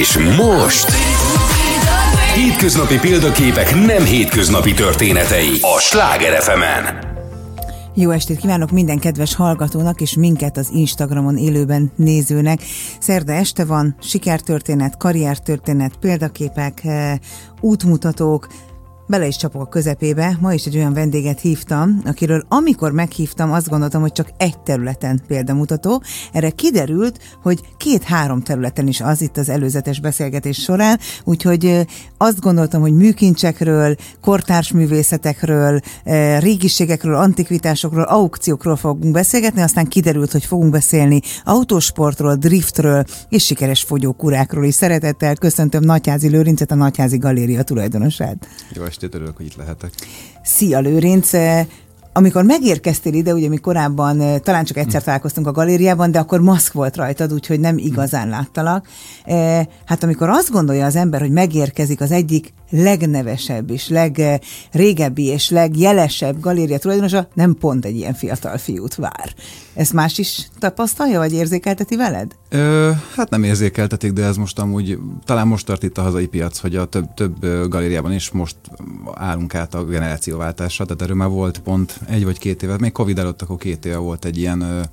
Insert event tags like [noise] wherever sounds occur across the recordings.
És most... Hétköznapi példaképek nem hétköznapi történetei a Sláger fm -en. Jó estét kívánok minden kedves hallgatónak és minket az Instagramon élőben nézőnek. Szerda este van, sikertörténet, karriertörténet, példaképek, eh, útmutatók, bele is csapok a közepébe. Ma is egy olyan vendéget hívtam, akiről amikor meghívtam, azt gondoltam, hogy csak egy területen példamutató. Erre kiderült, hogy két-három területen is az itt az előzetes beszélgetés során, úgyhogy azt gondoltam, hogy műkincsekről, kortárs művészetekről, régiségekről, antikvitásokról, aukciókról fogunk beszélgetni, aztán kiderült, hogy fogunk beszélni autósportról, driftről és sikeres fogyókurákról is. Szeretettel köszöntöm Nagyházi Lőrincet, a Nagyházi Galéria tulajdonosát. Jó estét, örülök, hogy itt lehetek. Szia Lőrinc! Amikor megérkeztél ide, ugye mi korábban talán csak egyszer találkoztunk a galériában, de akkor maszk volt rajtad, úgyhogy nem igazán láttalak. Hát amikor azt gondolja az ember, hogy megérkezik az egyik legnevesebb és legrégebbi és legjelesebb galéria tulajdonosa, nem pont egy ilyen fiatal fiút vár. Ezt más is tapasztalja, vagy érzékelteti veled? Ö, hát nem érzékeltetik, de ez most amúgy, talán most tart itt a hazai piac, hogy a több, több galériában is most állunk át a generációváltásra, tehát erről már volt pont egy vagy két éve, még Covid előtt akkor két éve volt egy ilyen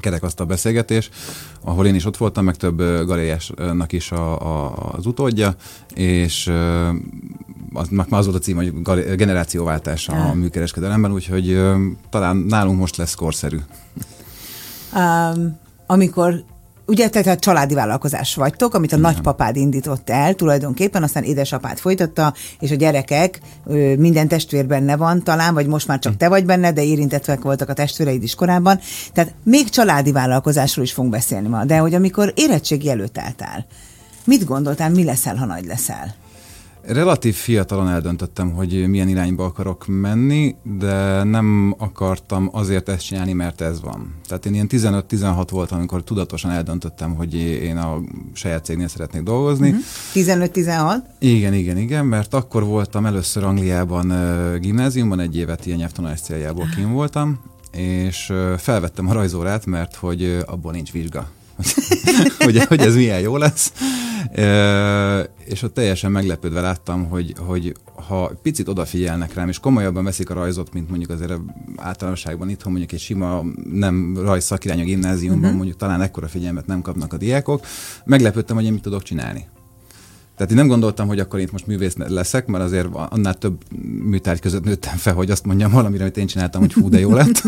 kerekasztal beszélgetés, ahol én is ott voltam, meg több galériásnak is a, a, az utódja, és az, már az volt a cím, hogy generációváltás a műkereskedelemben, úgyhogy talán nálunk most lesz korszerű. Um, amikor Ugye tehát családi vállalkozás vagytok, amit a Igen. nagypapád indított el tulajdonképpen, aztán édesapád folytatta, és a gyerekek, minden testvér benne van talán, vagy most már csak te vagy benne, de érintettek voltak a testvéreid is korábban. Tehát még családi vállalkozásról is fogunk beszélni ma. De hogy amikor érettségi előtt álltál, mit gondoltál, mi leszel, ha nagy leszel? Relatív fiatalon eldöntöttem, hogy milyen irányba akarok menni, de nem akartam azért ezt csinálni, mert ez van. Tehát én ilyen 15-16 voltam, amikor tudatosan eldöntöttem, hogy én a saját cégnél szeretnék dolgozni. Uh-huh. Mhm. 15-16? Igen, igen, igen, mert akkor voltam először Angliában gimnáziumban, egy évet ilyen nyelvtanulás céljából kim voltam, és felvettem a rajzórát, mert hogy abból nincs vizsga. [laughs] hogy, hogy ez milyen jó lesz. És ott teljesen meglepődve láttam, hogy, hogy ha picit odafigyelnek rám, és komolyabban veszik a rajzot, mint mondjuk azért általánosságban itthon mondjuk egy sima nem rajz szakirány a gimnáziumban, uh-huh. mondjuk talán ekkora figyelmet nem kapnak a diákok, meglepődtem, hogy én mit tudok csinálni. Tehát én nem gondoltam, hogy akkor én most művész leszek, mert azért annál több műtárgy között nőttem fel, hogy azt mondjam valamire, amit én csináltam, hogy hú, de jó lett.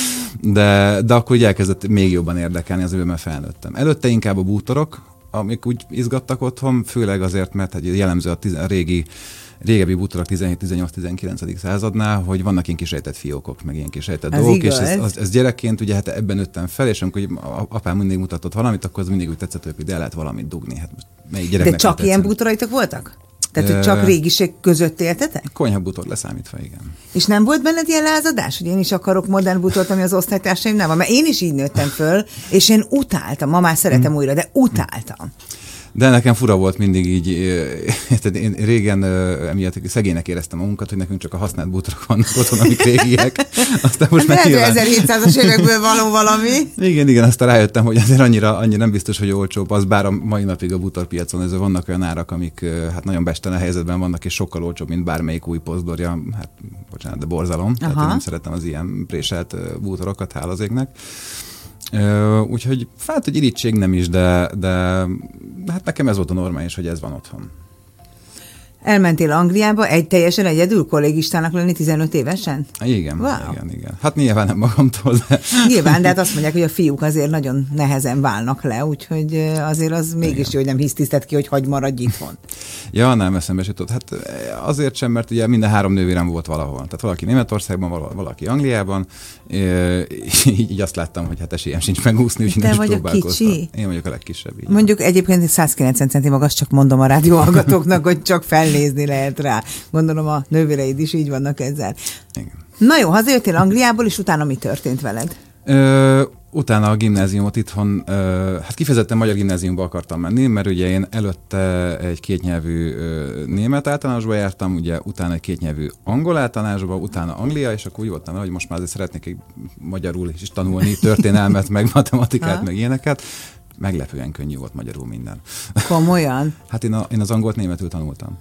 [laughs] de, de akkor úgy elkezdett még jobban érdekelni az mert felnőttem. Előtte inkább a bútorok, amik úgy izgattak otthon, főleg azért, mert egy jellemző a, tiz- a régi régebbi bútorok 17-18-19. századnál, hogy vannak ilyen kisejtett fiókok, meg ilyen kisejtett dolgok, igaz. és ez, az, ez gyerekként ugye hát ebben nőttem fel, és amikor apám mindig mutatott valamit, akkor az mindig úgy tetszett, hogy ide lehet valamit dugni. Hát melyik De csak ilyen bútoraitok voltak? Tehát, hogy csak régiség között éltetek? Konyhabútor leszámítva, igen. És nem volt benned ilyen lázadás, hogy én is akarok modern bútort, ami az osztálytársaim nem van? Mert én is így nőttem föl, és én utáltam, ma már szeretem hmm. újra, de utáltam. De nekem fura volt mindig így, érted, [laughs] én régen emiatt szegénynek éreztem a munkat, hogy nekünk csak a használt bútorok vannak otthon, amik régiek. [laughs] Aztán most már nyilván... 1700-as évekből [laughs] való valami. Igen, igen, aztán rájöttem, hogy azért annyira, annyira nem biztos, hogy olcsóbb, az bár a mai napig a bútorpiacon ez vannak olyan árak, amik hát nagyon bestelen helyzetben vannak, és sokkal olcsóbb, mint bármelyik új pozdorja, hát bocsánat, de borzalom. Aha. Tehát én nem szeretem az ilyen préselt bútorokat, hálazéknek. Úgyhogy hát, hogy irítség nem is, de, de hát nekem ez volt a normális, hogy ez van otthon. Elmentél Angliába egy teljesen egyedül kollégistának lenni 15 évesen? Igen, wow. igen, igen. Hát nyilván nem magamtól, de... Nyilván, de hát azt mondják, hogy a fiúk azért nagyon nehezen válnak le, úgyhogy azért az mégis igen. jó, hogy nem hisztisztett ki, hogy hagy maradj itthon. [laughs] Ja, nem, eszembe se Hát azért sem, mert ugye minden három nővérem volt valahol. Tehát valaki Németországban, valaki Angliában, így, [laughs] így azt láttam, hogy hát esélyem sincs megúszni, úgyhogy nem is kicsi? Én vagyok a legkisebb. Így. Mondjuk egyébként 190 centi magas, csak mondom a rádió hallgatóknak, hogy csak felnézni lehet rá. Gondolom a nővéreid is így vannak ezzel. Igen. Na jó, hazajöttél Angliából, és utána mi történt veled? Ö, utána a gimnáziumot itthon, hát kifejezetten magyar gimnáziumba akartam menni, mert ugye én előtte egy kétnyelvű német általánosba jártam, ugye utána egy kétnyelvű angol általánosba, utána Anglia, és akkor úgy voltam hogy most már azért szeretnék egy magyarul is tanulni történelmet, meg [laughs] matematikát, meg ilyeneket meglepően könnyű volt magyarul minden. Komolyan? [laughs] hát én, a, én az angolt németül tanultam.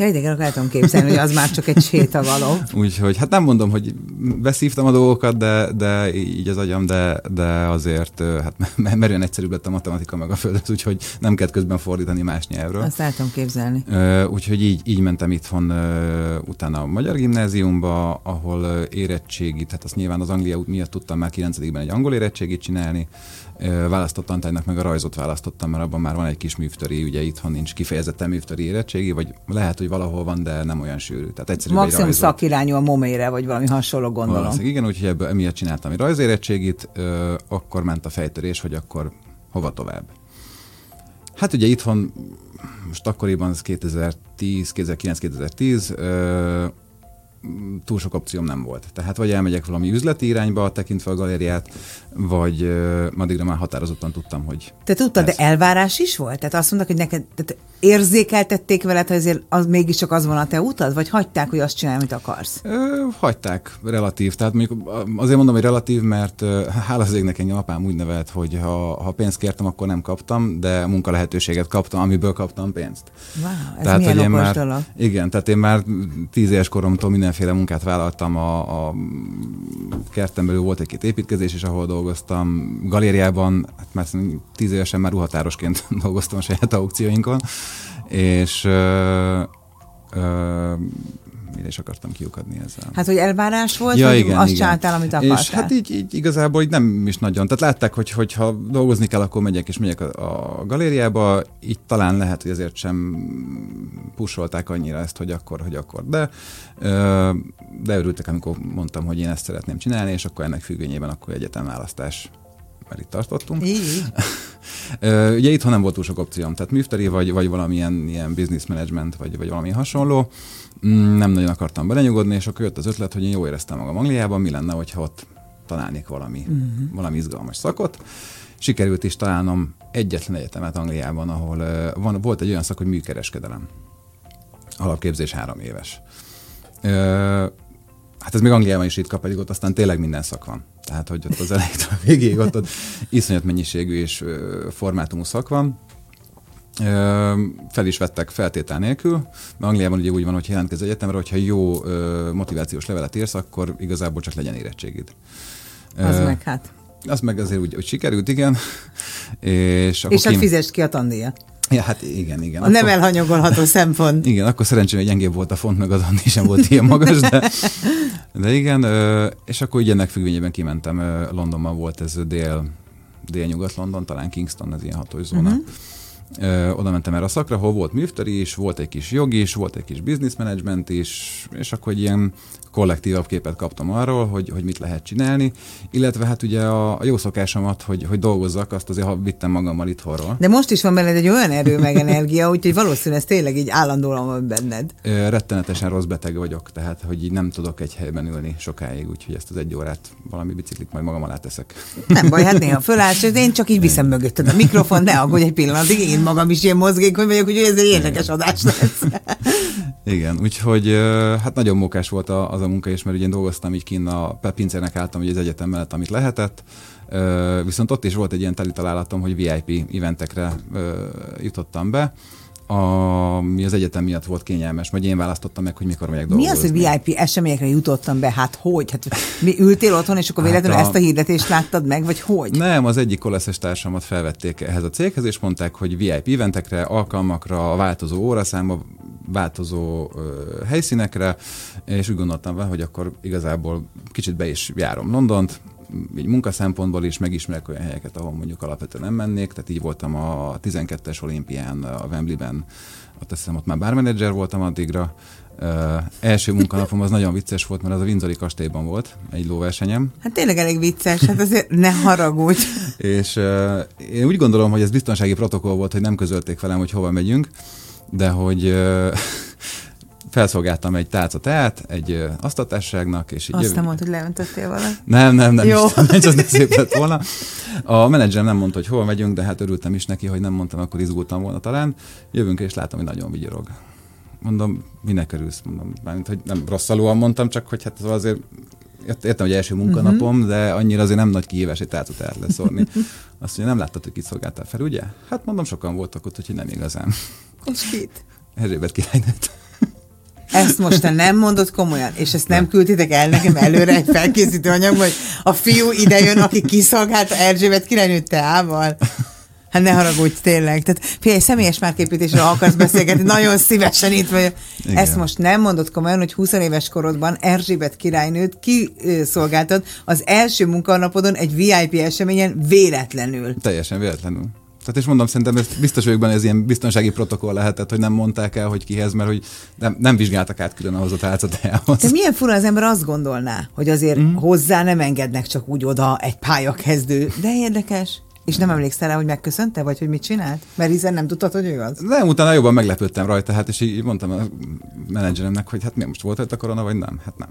Ja, idegen el tudom képzelni, hogy az már csak egy sétavaló. Úgyhogy hát nem mondom, hogy beszívtam a dolgokat, de, de így az agyam, de, de azért hát merően egyszerűbb lett a matematika meg a földet, úgyhogy nem kellett közben fordítani más nyelvről. Azt el tudom képzelni. Úgyhogy így, így mentem itthon utána a magyar gimnáziumba, ahol érettségi, tehát azt nyilván az Anglia miatt tudtam már 9 egy angol érettségit csinálni, választott tantánynak meg a rajzot választottam, mert abban már van egy kis művtöri, ugye itthon nincs kifejezetten művtöri érettségi, vagy lehet, hogy valahol van, de nem olyan sűrű. Tehát egyszerűen Maximum szakirányú a momére, vagy valami hasonló gondolom. Valószínűleg igen, úgyhogy ebből emiatt csináltam egy rajzérettségit, akkor ment a fejtörés, hogy akkor hova tovább. Hát ugye itthon, most akkoriban ez 2010, 2009-2010, túl sok opcióm nem volt. Tehát vagy elmegyek valami üzleti irányba, tekintve a galériát, vagy uh, addigra már határozottan tudtam, hogy... Te tudtad, ez. de elvárás is volt? Tehát azt mondták, hogy neked tehát érzékeltették veled, hogy azért az mégiscsak az van a te utad, vagy hagyták, hogy azt csinálj, amit akarsz? Ö, hagyták, relatív. Tehát mondjuk azért mondom, hogy relatív, mert hála az égnek engem apám úgy nevelt, hogy ha, ha pénzt kértem, akkor nem kaptam, de munka lehetőséget kaptam, amiből kaptam pénzt. Wow, ez tehát, milyen hogy én már, dolog. Igen, tehát én már tíz éves koromtól mindenféle munkát vállaltam. A, a kerten belül volt egy-két építkezés is, ahol dolgoztam. Galériában, hát már tíz évesen már ruhatárosként [laughs] dolgoztam a saját aukcióinkon és ö, ö, mire is akartam kiukadni ezzel. Hát, hogy elvárás volt, ja, vagy igen, azt igen. csináltál, amit akartál? És hát így, így igazából így nem is nagyon. Tehát látták, hogy, ha dolgozni kell, akkor megyek és megyek a, a galériába, így talán lehet, hogy azért sem pusolták annyira ezt, hogy akkor, hogy akkor. De, de örültek, amikor mondtam, hogy én ezt szeretném csinálni, és akkor ennek függvényében akkor egyetem választás mert itt tartottunk. Így. Ugye itthon nem volt túl sok opcióm, tehát műfteri vagy, vagy valamilyen ilyen business management, vagy, vagy valami hasonló. Mm, nem nagyon akartam belenyugodni, és akkor jött az ötlet, hogy én jól éreztem magam Angliában, mi lenne, hogyha ott találnék valami, uh-huh. valami izgalmas szakot. Sikerült is találnom egyetlen egyetemet Angliában, ahol van, volt egy olyan szak, hogy műkereskedelem. Alapképzés három éves. Uh, hát ez még Angliában is ritka, pedig ott aztán tényleg minden szak van. Tehát, hogy ott az elejétől a [laughs] végéig ott, ott iszonyat mennyiségű és formátumú szak van. Fel is vettek feltétel nélkül, mert Angliában ugye úgy van, hogy jelentkezz egyetemre, hogyha jó motivációs levelet írsz, akkor igazából csak legyen érettségid. Az uh, meg hát. Az meg azért úgy, hogy sikerült, igen. És, akkor és hát kim... fizest ki a tandíjat. Ja, hát igen, igen. A akkor, nem elhanyagolható szempont. [laughs] Igen, akkor szerencsém, hogy gyengébb volt a font, meg az Andi sem volt ilyen magas, de, de igen, és akkor így ennek függvényében kimentem, Londonban volt ez dél, dél-nyugat-London, talán Kingston, ez ilyen hatós zóna. Uh-huh. Ö, oda mentem erre a szakra, hol volt műfteri is, volt egy kis jog is, volt egy kis business management is, és akkor egy ilyen kollektívabb képet kaptam arról, hogy, hogy mit lehet csinálni, illetve hát ugye a, a jó szokásomat, hogy, hogy dolgozzak, azt azért ha vittem magammal itthonról. De most is van benned egy olyan erő meg energia, úgyhogy valószínűleg ez tényleg így állandóan van benned. Ö, rettenetesen rossz beteg vagyok, tehát hogy így nem tudok egy helyben ülni sokáig, úgyhogy ezt az egy órát valami biciklit majd magam alá teszek. Nem baj, hát néha fölállsz, én csak így viszem mögötted a mikrofon, ne aggódj egy pillanatig, én magam is ilyen mozgékony vagyok, úgyhogy ez egy érdekes adás lesz. [laughs] Igen, úgyhogy hát nagyon mókás volt az a munka is, mert ugye én dolgoztam így kint a pincérnek álltam ugye az egyetem mellett, amit lehetett, viszont ott is volt egy ilyen teli találatom, hogy VIP eventekre jutottam be, ami az egyetem miatt volt kényelmes, vagy én választottam meg, hogy mikor megyek dolgozni. Mi az, hogy VIP eseményekre jutottam be? Hát hogy? Hát mi ültél otthon, és akkor véletlenül hát a... ezt a hirdetést láttad meg, vagy hogy? Nem, az egyik koleszes társamat felvették ehhez a céghez, és mondták, hogy VIP eventekre, alkalmakra, a változó óraszámba, változó ö, helyszínekre, és úgy gondoltam vele, hogy akkor igazából kicsit be is járom Londont, így munkaszempontból is megismerek olyan helyeket, ahol mondjuk alapvetően nem mennék, tehát így voltam a 12-es olimpián a Wembley-ben, ott azt hiszem ott már bármenedzser voltam addigra, Uh, első munkanapom az nagyon vicces volt, mert az a Windsori kastélyban volt, egy lóversenyem. Hát tényleg elég vicces, hát azért ne haragudj. [laughs] és uh, én úgy gondolom, hogy ez biztonsági protokoll volt, hogy nem közölték velem, hogy hova megyünk, de hogy [laughs] felszolgáltam egy tálca teát, egy asztatárságnak, és így... Azt nem mondta, hogy leöntöttél vele? Nem, nem, nem, Jó. Isten, az ne szép lett volna. A menedzserem nem mondta, hogy hol megyünk, de hát örültem is neki, hogy nem mondtam, akkor izgultam volna talán. Jövünk, és látom, hogy nagyon vigyorog. Mondom, minek örülsz? Mondom, mármint, hogy nem rosszalúan mondtam, csak hogy hát az azért értem, hogy első munkanapom, uh-huh. de annyira azért nem nagy kihívás egy el leszórni. [laughs] Azt mondja, nem láttad, hogy kit szolgáltál fel, ugye? Hát mondom, sokan voltak ott, úgyhogy nem igazán. És kit? Erzsébet királynőt. Ezt most te nem mondod komolyan, és ezt nem küldtétek el nekem előre egy felkészítő anyag, hogy a fiú idejön, aki kiszolgálta Erzsébet királynőt teával. Hát ne haragudj, tényleg. Tehát figyelj, személyes márképítésről akarsz beszélgetni, nagyon szívesen itt vagy. Igen. Ezt most nem mondod komolyan, hogy 20 éves korodban Erzsébet királynőt kiszolgáltad az első munkanapodon egy VIP eseményen véletlenül. Teljesen véletlenül. Tehát és mondom, szerintem ez biztos vagyok benne, ez ilyen biztonsági protokoll lehetett, hogy nem mondták el, hogy kihez, mert hogy nem, nem vizsgáltak át külön ahhoz a tálcatájához. De milyen fura az ember azt gondolná, hogy azért mm. hozzá nem engednek csak úgy oda egy pályakezdő. De érdekes. És nem emlékszel rá, hogy megköszönte, vagy hogy mit csinált? Mert hiszen nem tudtad, hogy ő az. Nem, utána jobban meglepődtem rajta, hát és így mondtam a menedzseremnek, hogy hát mi most volt itt a korona, vagy nem? Hát nem.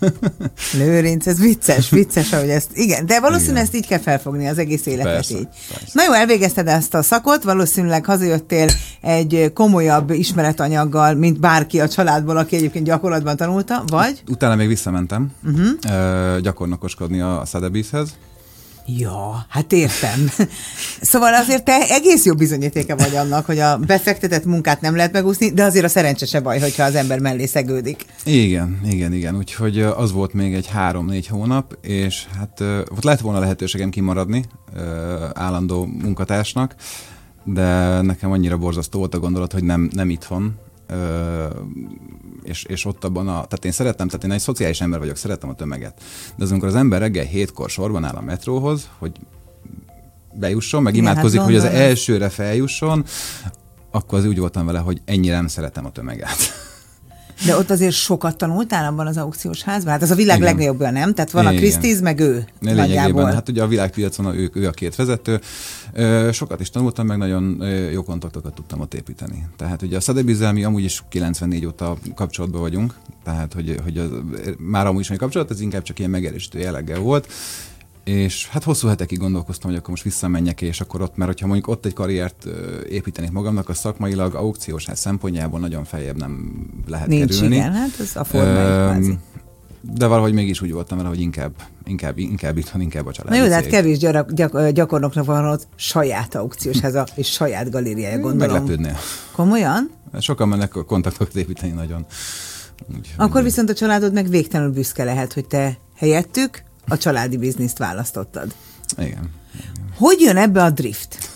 [laughs] Lőrinc, ez vicces, vicces, hogy ezt, igen, de valószínűleg igen. ezt így kell felfogni az egész életet persze, így. Persze. Na jó, elvégezted ezt a szakot, valószínűleg hazajöttél egy komolyabb ismeretanyaggal, mint bárki a családból, aki egyébként gyakorlatban tanulta, vagy? Utána még visszamentem uh-huh. gyakornokoskodni a Sotheby'shez, Ja, hát értem. [laughs] Szóval azért te egész jó bizonyítéke vagy annak, hogy a befektetett munkát nem lehet megúszni, de azért a szerencse se baj, hogyha az ember mellé szegődik. Igen, igen, igen. Úgyhogy az volt még egy három-négy hónap, és hát ott lett volna lehetőségem kimaradni állandó munkatársnak, de nekem annyira borzasztó volt a gondolat, hogy nem, nem itthon, és, és ott abban a, tehát én szerettem, tehát én egy szociális ember vagyok, szeretem a tömeget. De az, amikor az ember reggel hétkor sorban áll a metróhoz, hogy bejusson, meg Igen, imádkozik, hát hogy az elsőre feljusson, akkor az úgy voltam vele, hogy ennyire nem szeretem a tömeget. De ott azért sokat tanultál abban az aukciós házban? Hát az a világ Igen. legnagyobbja, nem? Tehát van Igen. a Christie's, meg ő. Lényegében, hát ugye a világpiacon ő, ő a két vezető. Sokat is tanultam, meg nagyon jó kontaktokat tudtam ott építeni. Tehát ugye a Sotheby's mi amúgy is 94 óta kapcsolatban vagyunk, tehát hogy, hogy az, már amúgy is kapcsolat, ez inkább csak ilyen megerősítő jelleggel volt, és hát hosszú hetekig gondolkoztam, hogy akkor most visszamenjek, és akkor ott, mert hogyha mondjuk ott egy karriert építenék magamnak, a szakmailag aukciós hát szempontjából nagyon feljebb nem lehet Nincs, kerülni. igen, hát az a formája de valahogy mégis úgy voltam vele, hogy inkább, inkább, inkább itthon, inkább a család. Na jó, de hát kevés gyak, gyak, gyakornoknak van ott saját aukciós háza és saját galériája, gondolom. Meglepődnél. Komolyan? Sokan mennek a kontaktokat építeni nagyon. Úgy, Akkor viszont a családod meg végtelenül büszke lehet, hogy te helyettük a családi bizniszt választottad. Igen. Hogy jön ebbe a drift?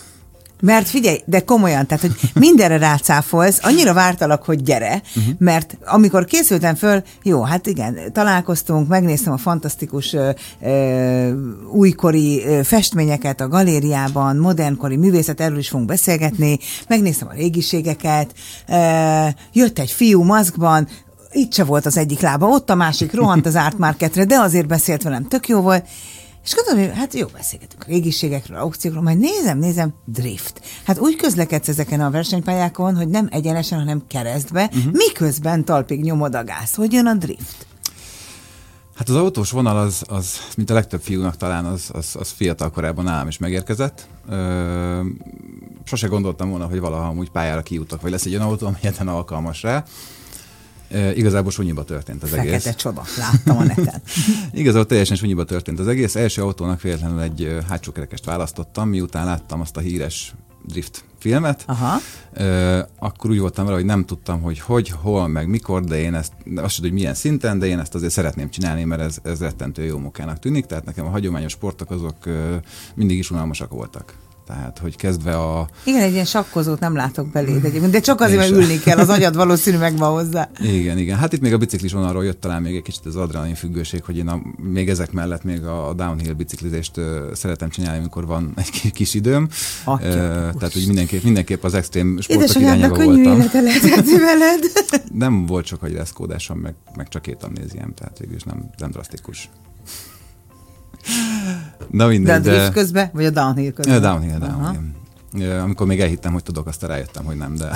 Mert figyelj, de komolyan, tehát, hogy mindenre rácáfolsz, annyira vártalak, hogy gyere, uh-huh. mert amikor készültem föl, jó, hát igen, találkoztunk, megnéztem a fantasztikus ö, ö, újkori ö, festményeket a galériában, modernkori művészet, erről is fogunk beszélgetni, megnéztem a régiségeket, ö, jött egy fiú maszkban, itt se volt az egyik lába, ott a másik rohant az Art Marketre, de azért beszélt velem, tök jó volt, és gondolom, hogy hát jó, beszélgetünk régiségekről, aukciókról, majd nézem, nézem, drift. Hát úgy közlekedsz ezeken a versenypályákon, hogy nem egyenesen, hanem keresztbe, uh-huh. miközben talpig nyomod a gáz. Hogy jön a drift? Hát az autós vonal az, az mint a legtöbb fiúnak talán, az, az, az fiatal korában nálam is megérkezett. Ö, sose gondoltam volna, hogy valaha úgy pályára kijutok, vagy lesz egy olyan autó, amely alkalmas rá. E, igazából sunyiba történt az Fekete egész. Fekete csoda, láttam a neten. [laughs] igazából teljesen sunyiba történt az egész. Első autónak véletlenül egy hátsó kerekest választottam, miután láttam azt a híres drift filmet, Aha. Uh, akkor úgy voltam vele, hogy nem tudtam, hogy hogy, hol, meg mikor, de én ezt, azt hogy milyen szinten, de én ezt azért szeretném csinálni, mert ez, ez rettentő jó munkának tűnik, tehát nekem a hagyományos sportok azok uh, mindig is unalmasak voltak. Tehát, hogy kezdve a... Igen, egy ilyen sakkozót nem látok beléd egyébként, de csak azért, mert ülni kell, az agyad valószínű meg van hozzá. Igen, igen. Hát itt még a biciklis vonalról jött talán még egy kicsit az adrenalin függőség, hogy én a, még ezek mellett még a downhill biciklizést szeretem csinálni, amikor van egy kis időm. Atya, uh, tehát, hogy mindenképp, mindenképp az extrém sportok irányába voltam. Élete veled. nem volt sok agyrászkódásom, meg, meg csak két amnéziám, tehát végül nem, nem drasztikus. Na mindegy, de a drift közben, vagy a downhill közben? A downhill, downhill. Aha. Amikor még elhittem, hogy tudok, aztán rájöttem, hogy nem, de...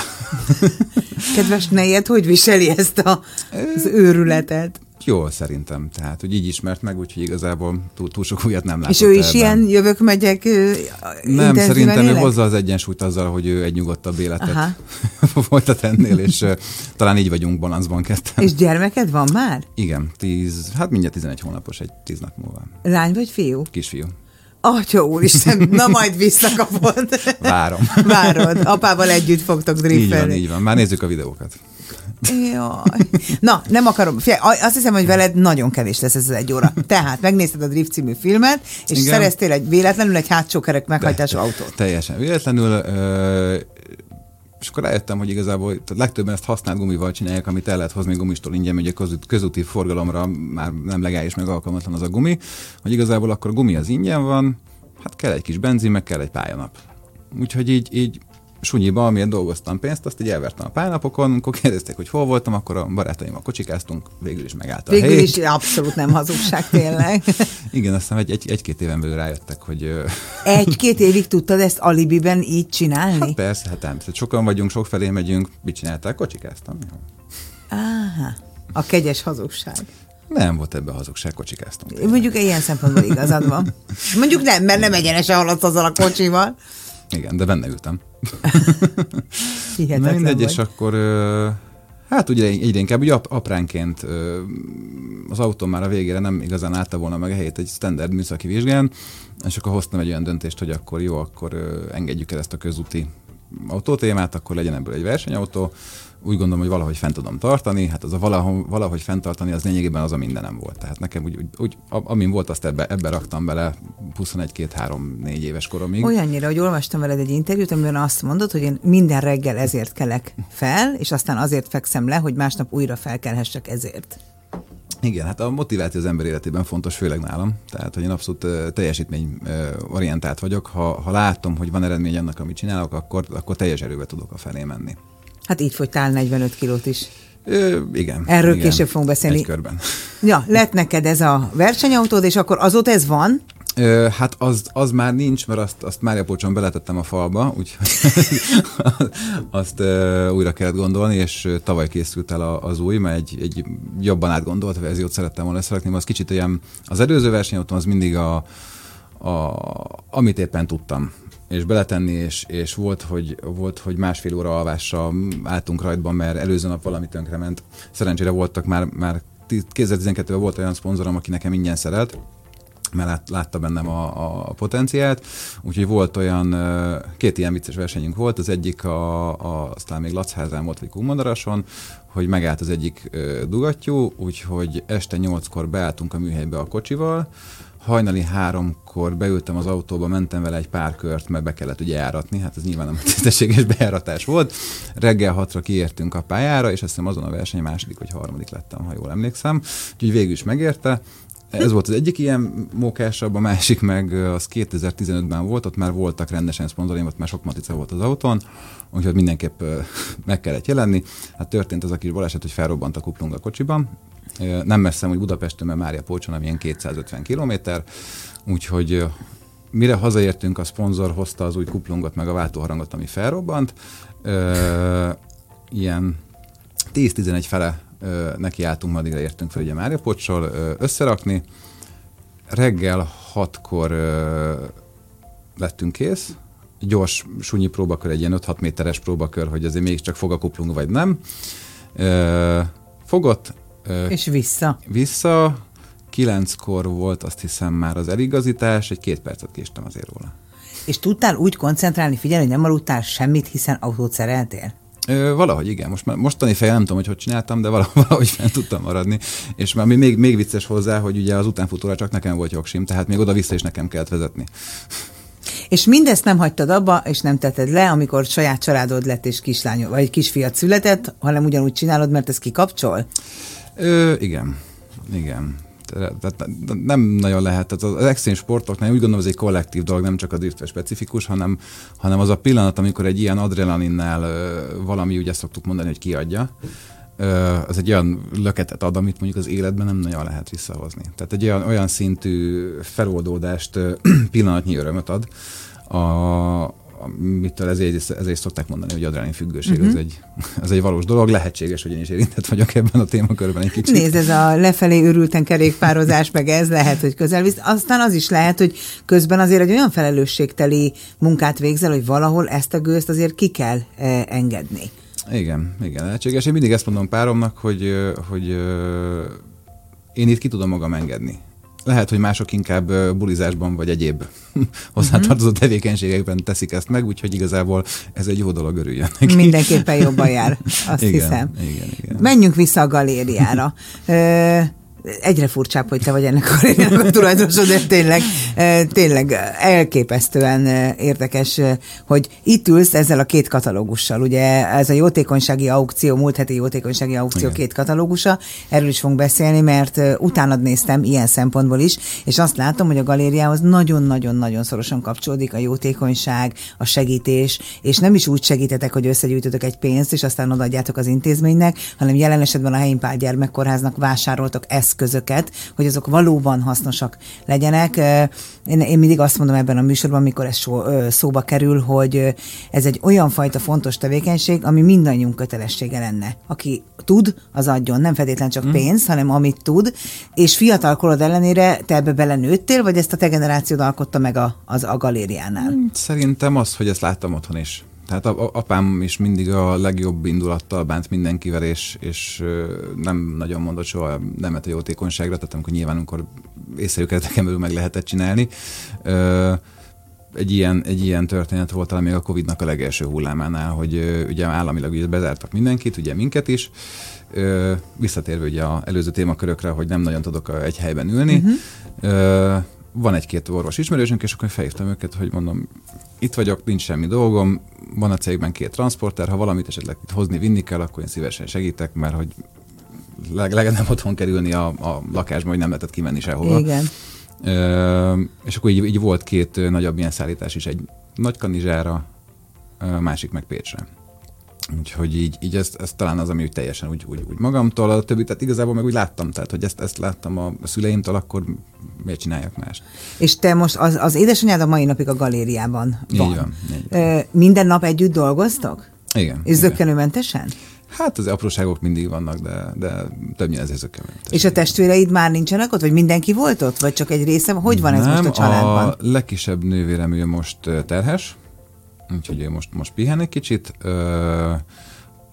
Kedves nejed, hogy viseli ezt a, az őrületet? Jól szerintem, tehát hogy így ismert meg, úgyhogy igazából túl, túl sok újat nem látott És ő is ebben. ilyen jövök, megyek Nem, szerintem ő hozza az egyensúlyt azzal, hogy ő egy nyugodtabb életet Aha. [laughs] folytat ennél, és talán így vagyunk balanszban ketten. És gyermeked van már? Igen, tíz, hát mindjárt 11 hónapos, egy tíz nap múlva. Lány vagy fiú? Kisfiú. Atya úristen, [laughs] na majd visszakapod. [laughs] Várom. Várod, apával együtt fogtok így van, így van. Már nézzük a videókat. Jaj. Na, nem akarom. Figyelj, azt hiszem, hogy veled nagyon kevés lesz ez az egy óra. Tehát megnézted a Drift című filmet, és Igen. szereztél egy véletlenül egy hátsó kerek meghajtású autót. Teljesen véletlenül. Ö, és akkor rájöttem, hogy igazából legtöbben ezt használt gumival csinálják, amit el lehet hozni gumistól ingyen, hogy a közút, közúti forgalomra már nem legális, meg alkalmatlan az a gumi, hogy igazából akkor a gumi az ingyen van, hát kell egy kis benzin, meg kell egy pályanap. Úgyhogy így, így sunyiba, amilyen dolgoztam pénzt, azt így elvertem a pályanapokon, amikor kérdezték, hogy hol voltam, akkor a barátaimmal kocsikáztunk, végül is megállt a Végül hely. is abszolút nem hazugság tényleg. [laughs] Igen, aztán egy, egy, egy-két éven belül rájöttek, hogy [laughs] Egy-két évig tudtad ezt alibiben így csinálni? persze, hát természetesen sokan vagyunk, sok felé megyünk, mit csinálták? Kocsikáztam. Áhá. A kegyes hazugság. Nem volt ebbe hazugság, kocsikáztunk. Mondjuk ilyen szempontból igazad van. [laughs] Mondjuk nem, mert nem egyenesen haladsz azzal a kocsival. Igen, de benne ültem. [laughs] Na mindegy, és akkor hát ugye egyre inkább ugye ap- apránként az autó már a végére nem igazán állta volna meg a helyét egy standard műszaki vizsgán, és akkor hoztam egy olyan döntést, hogy akkor jó, akkor engedjük el ezt a közúti autótémát, akkor legyen ebből egy versenyautó. Úgy gondolom, hogy valahogy fent tudom tartani, hát az a valahogy, valahogy fenntartani, az lényegében az a mindenem volt. Tehát nekem úgy, úgy, amin volt, azt ebbe, ebbe raktam bele 21, 2, 3, 4 éves koromig. Olyannyira, hogy olvastam veled egy interjút, amiben azt mondod, hogy én minden reggel ezért kelek fel, és aztán azért fekszem le, hogy másnap újra felkelhessek ezért. Igen, hát a motiváció az ember életében fontos, főleg nálam. Tehát, hogy én abszolút ö, teljesítmény ö, orientált vagyok. Ha, ha látom, hogy van eredmény annak, amit csinálok, akkor, akkor teljes erővel tudok a felé menni. Hát így fogytál 45 kilót is. Ö, igen. Erről igen. később fogunk beszélni. Egy körben. [laughs] Ja, lett neked ez a versenyautód, és akkor azóta ez van, Ö, hát az, az már nincs, mert azt, azt Mária Polcson beletettem a falba, úgyhogy [laughs] azt ö, újra kellett gondolni, és tavaly készült el a- az új, mert egy, egy jobban átgondolt verziót szerettem volna összerakni, az kicsit olyan, az előző versenyautón az mindig a, a, amit éppen tudtam és beletenni, és, és volt, hogy, volt, hogy másfél óra alvással álltunk rajtban, mert előző nap valami tönkrement. Szerencsére voltak már, már 2012-ben volt olyan szponzorom, aki nekem ingyen szerelt, mert lát, látta bennem a, a, potenciált, úgyhogy volt olyan, két ilyen vicces versenyünk volt, az egyik a, a aztán még Lacházán volt, vagy Kumandarason, hogy megállt az egyik dugattyú, úgyhogy este nyolckor beálltunk a műhelybe a kocsival, hajnali háromkor beültem az autóba, mentem vele egy pár kört, mert be kellett ugye járatni, hát ez nyilván nem tisztességes bejáratás volt. Reggel hatra kiértünk a pályára, és azt hiszem azon a verseny második vagy harmadik lettem, ha jól emlékszem. Úgyhogy végül is megérte. Ez volt az egyik ilyen mókásabb, a másik meg az 2015-ben volt, ott már voltak rendesen szponzoraim, ott már sok matica volt az autón, úgyhogy mindenképp [laughs] meg kellett jelenni. Hát történt az a kis baleset, hogy felrobbant a kuplung a kocsiban. Nem messze, hogy Budapesten, mert Mária Polcson, ami ilyen 250 kilométer, úgyhogy mire hazaértünk, a szponzor hozta az új kuplungot, meg a váltóharangot, ami felrobbant. Ilyen 10-11 fele nekiálltunk, addigra értünk fel ugye Mária Pocsol összerakni. Reggel 6-kor ö, lettünk kész, gyors sunyi próbakör, egy ilyen 5-6 méteres próbakör, hogy azért mégiscsak fog a kuplung, vagy nem. Fogott, és vissza. vissza, kilenckor volt azt hiszem már az eligazítás, egy két percet késtem azért róla. És tudtál úgy koncentrálni, figyelni, hogy nem aludtál semmit, hiszen autót szereltél? Ö, valahogy igen, most már mostani fejjel nem tudom, hogy hogy csináltam, de [laughs] valahogy, fent tudtam maradni. És már még, még vicces hozzá, hogy ugye az utánfutóra csak nekem volt jogsim, tehát még oda-vissza is nekem kellett vezetni. És mindezt nem hagytad abba, és nem tetted le, amikor saját családod lett és kislány, vagy kisfiat született, hanem ugyanúgy csinálod, mert ez kikapcsol? Ö, igen, igen. Tehát nem nagyon lehet. Tehát az extrém sportoknál úgy gondolom, ez egy kollektív dolog, nem csak a driftre specifikus, hanem, hanem az a pillanat, amikor egy ilyen adrenalinnál valami, ugye szoktuk mondani, hogy kiadja, az egy olyan löketet ad, amit mondjuk az életben nem nagyon lehet visszahozni. Tehát egy olyan, olyan szintű feloldódást, [clears throat] pillanatnyi örömöt ad, a, mitől ezért, ezért szokták mondani, hogy adrenalin függőség, uh-huh. ez, egy, ez egy valós dolog, lehetséges, hogy én is érintett vagyok ebben a témakörben egy kicsit. Nézd, ez a lefelé örülten kerékpározás, meg ez lehet, hogy közel visz. Aztán az is lehet, hogy közben azért egy olyan felelősségteli munkát végzel, hogy valahol ezt a gőzt azért ki kell eh, engedni. Igen, igen, lehetséges. Én mindig ezt mondom páromnak, hogy, hogy én itt ki tudom magam engedni. Lehet, hogy mások inkább bulizásban vagy egyéb [laughs] hozzátartozó mhm. tevékenységekben teszik ezt meg, úgyhogy igazából ez egy jó dolog, örüljön neki. Mindenképpen jobban jár, [laughs] azt igen, hiszem. Igen, igen. Menjünk vissza a galériára egyre furcsább, hogy te vagy ennek a galériának a tulajdonosod, de tényleg, eh, tényleg elképesztően eh, érdekes, eh, hogy itt ülsz ezzel a két katalógussal. Ugye ez a jótékonysági aukció, múlt heti jótékonysági aukció Igen. két katalógusa, erről is fogunk beszélni, mert utánad néztem ilyen szempontból is, és azt látom, hogy a galériához nagyon-nagyon-nagyon szorosan kapcsolódik a jótékonyság, a segítés, és nem is úgy segítetek, hogy összegyűjtötök egy pénzt, és aztán odaadjátok az intézménynek, hanem jelen esetben a helyi Pál gyermekkorháznak vásároltok ezt eszközöket, hogy azok valóban hasznosak legyenek. Én, én mindig azt mondom ebben a műsorban, amikor ez szóba kerül, hogy ez egy olyan fajta fontos tevékenység, ami mindannyiunk kötelessége lenne. Aki tud, az adjon, nem feltétlen csak mm. pénz, hanem amit tud, és fiatal korod ellenére te ebbe belenőttél, vagy ezt a te generációd alkotta meg a, az a galériánál? Szerintem az, hogy ezt láttam otthon is. Tehát apám is mindig a legjobb indulattal bánt mindenkivel, és, és nem nagyon mondott soha nemet a jótékonyságra, tehát amikor nyilván, amikor észszerű kereteken belül meg lehetett csinálni. Egy ilyen, egy ilyen történet volt talán még a Covid-nak a legelső hullámánál, hogy ugye államilag ugye bezártak mindenkit, ugye minket is, visszatérve ugye az előző témakörökre, hogy nem nagyon tudok egy helyben ülni, uh-huh. van egy-két orvos ismerősünk, és akkor felhívtam őket, hogy mondom, itt vagyok, nincs semmi dolgom, van a cégben két transporter, ha valamit esetleg itt hozni, vinni kell, akkor én szívesen segítek, mert hogy legalább nem otthon kerülni a, a lakásba, hogy nem lehetett kimenni sehova. Igen. Ö, és akkor így, így volt két nagyobb ilyen szállítás is, egy nagy kanizsára, másik meg Pécsre. Úgyhogy így, így ez, ez talán az, ami úgy teljesen úgy, úgy, úgy magamtól, a többi, tehát igazából meg úgy láttam, tehát hogy ezt, ezt láttam a szüleimtől, akkor miért csináljak más. És te most, az, az édesanyád a mai napig a galériában van. Így van. Így van. Minden nap együtt dolgoztok? Igen. És zöggenőmentesen? Hát az apróságok mindig vannak, de, de többnyire ez zöggenőmentesen. És a testvéreid már nincsenek ott, vagy mindenki volt ott, vagy csak egy része? Hogy van ez Nem, most a családban? a legkisebb nővérem ő most terhes, úgyhogy ő most, most pihen egy kicsit.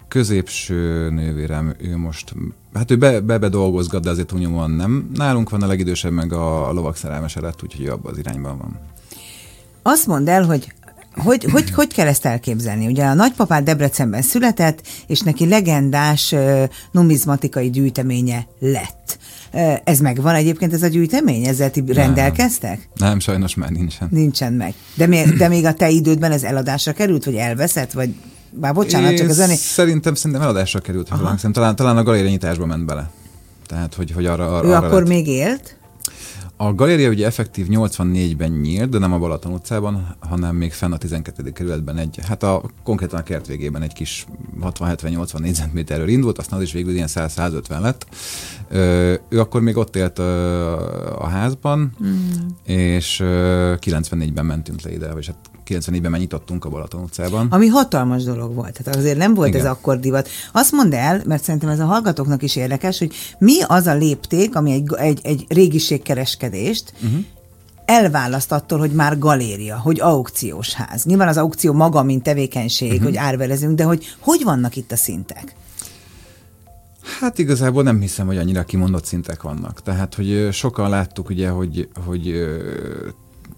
Középső nővérem, ő most, hát ő be, be, be dolgozgat, de azért túlnyomóan nem. Nálunk van a legidősebb meg a, a lovak szerelmese lett, úgyhogy abban az irányban van. Azt mondd el, hogy hogy, hogy, [clears throat] hogy kell ezt elképzelni? Ugye a nagypapád Debrecenben született, és neki legendás numizmatikai gyűjteménye lett. Ez megvan egyébként ez a gyűjtemény? Ezzel ti rendelkeztek? Nem, sajnos már nincsen. Nincsen meg. De, még, de még a te idődben ez eladásra került, vagy elveszett, vagy bár bocsánat, csak az öné... Szerintem, szerintem eladásra került, talán, talán a galéria nyitásba ment bele. Tehát, hogy, hogy arra, arra Ő arra akkor lett. még élt? A galéria ugye effektív 84-ben nyílt, de nem a Balaton utcában, hanem még fenn a 12. kerületben egy, hát a, konkrétan a kert végében egy kis 60-70-80 négyzetméterről indult, aztán az is végül ilyen 100-150 lett. Ö, ő akkor még ott élt ö, a házban, mm. és ö, 94-ben mentünk le ide, vagy hát 94-ben már nyitottunk a Balaton utcában. Ami hatalmas dolog volt. Tehát azért nem volt Igen. ez akkor divat. Azt mondd el, mert szerintem ez a hallgatóknak is érdekes, hogy mi az a lépték, ami egy, egy, egy régiségkereskedést uh-huh elválaszt attól, hogy már galéria, hogy aukciós ház. Nyilván az aukció maga, mint tevékenység, uh-huh. hogy árverezünk, de hogy hogy vannak itt a szintek? Hát igazából nem hiszem, hogy annyira kimondott szintek vannak. Tehát, hogy sokan láttuk ugye, hogy, hogy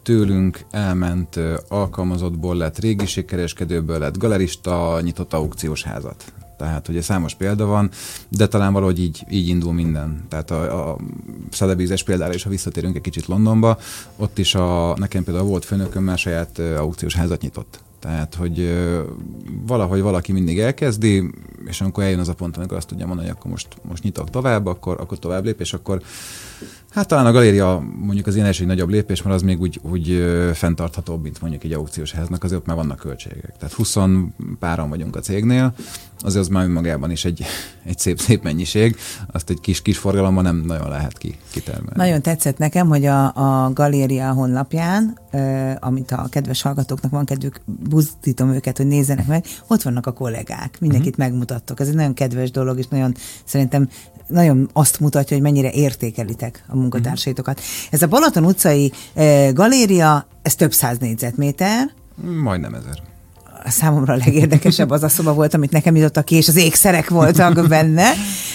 tőlünk elment alkalmazottból lett régiségkereskedőből lett galerista, nyitott aukciós házat. Tehát ugye számos példa van, de talán valahogy így, így indul minden. Tehát a, a Szedebízes példára is, ha visszatérünk egy kicsit Londonba, ott is a, nekem például volt főnököm már saját aukciós házat nyitott. Tehát, hogy valahogy valaki mindig elkezdi, és amikor eljön az a pont, amikor azt tudja mondani, hogy akkor most, most nyitok tovább, akkor, akkor tovább lép, és akkor Hát talán a galéria mondjuk az ilyen egy nagyobb lépés, mert az még úgy, úgy fenntarthatóbb, mint mondjuk egy aukciós háznak, azért ott már vannak költségek. Tehát 20 páran vagyunk a cégnél, azért az már önmagában is egy, egy szép, szép mennyiség, azt egy kis, kis forgalomban nem nagyon lehet ki, kitermelni. Nagyon tetszett nekem, hogy a, a galéria honlapján, eh, amit a kedves hallgatóknak van kedvük, buzdítom őket, hogy nézzenek meg, ott vannak a kollégák, mindenkit uh-huh. megmutattok. Ez egy nagyon kedves dolog, és nagyon szerintem nagyon azt mutatja, hogy mennyire értékelitek a munkatársaitokat. Ez a Balaton utcai e, galéria, ez több száz négyzetméter. Majdnem ezer számomra a legérdekesebb az a szoba volt, amit nekem jutottak ki, és az ékszerek voltak benne.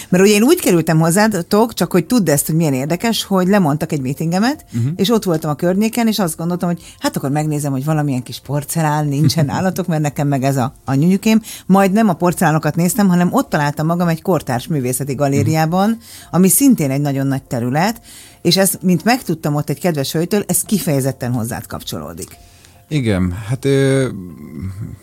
Mert ugye én úgy kerültem hozzátok, csak hogy tudd ezt, hogy milyen érdekes, hogy lemondtak egy meetingemet, uh-huh. és ott voltam a környéken, és azt gondoltam, hogy hát akkor megnézem, hogy valamilyen kis porcelán nincsen [laughs] állatok, mert nekem meg ez a, a nyunyukém. Majd nem a porcelánokat néztem, hanem ott találtam magam egy kortárs művészeti galériában, uh-huh. ami szintén egy nagyon nagy terület, és ez, mint megtudtam ott egy kedves hölgytől, ez kifejezetten hozzád kapcsolódik. Igen, hát ö,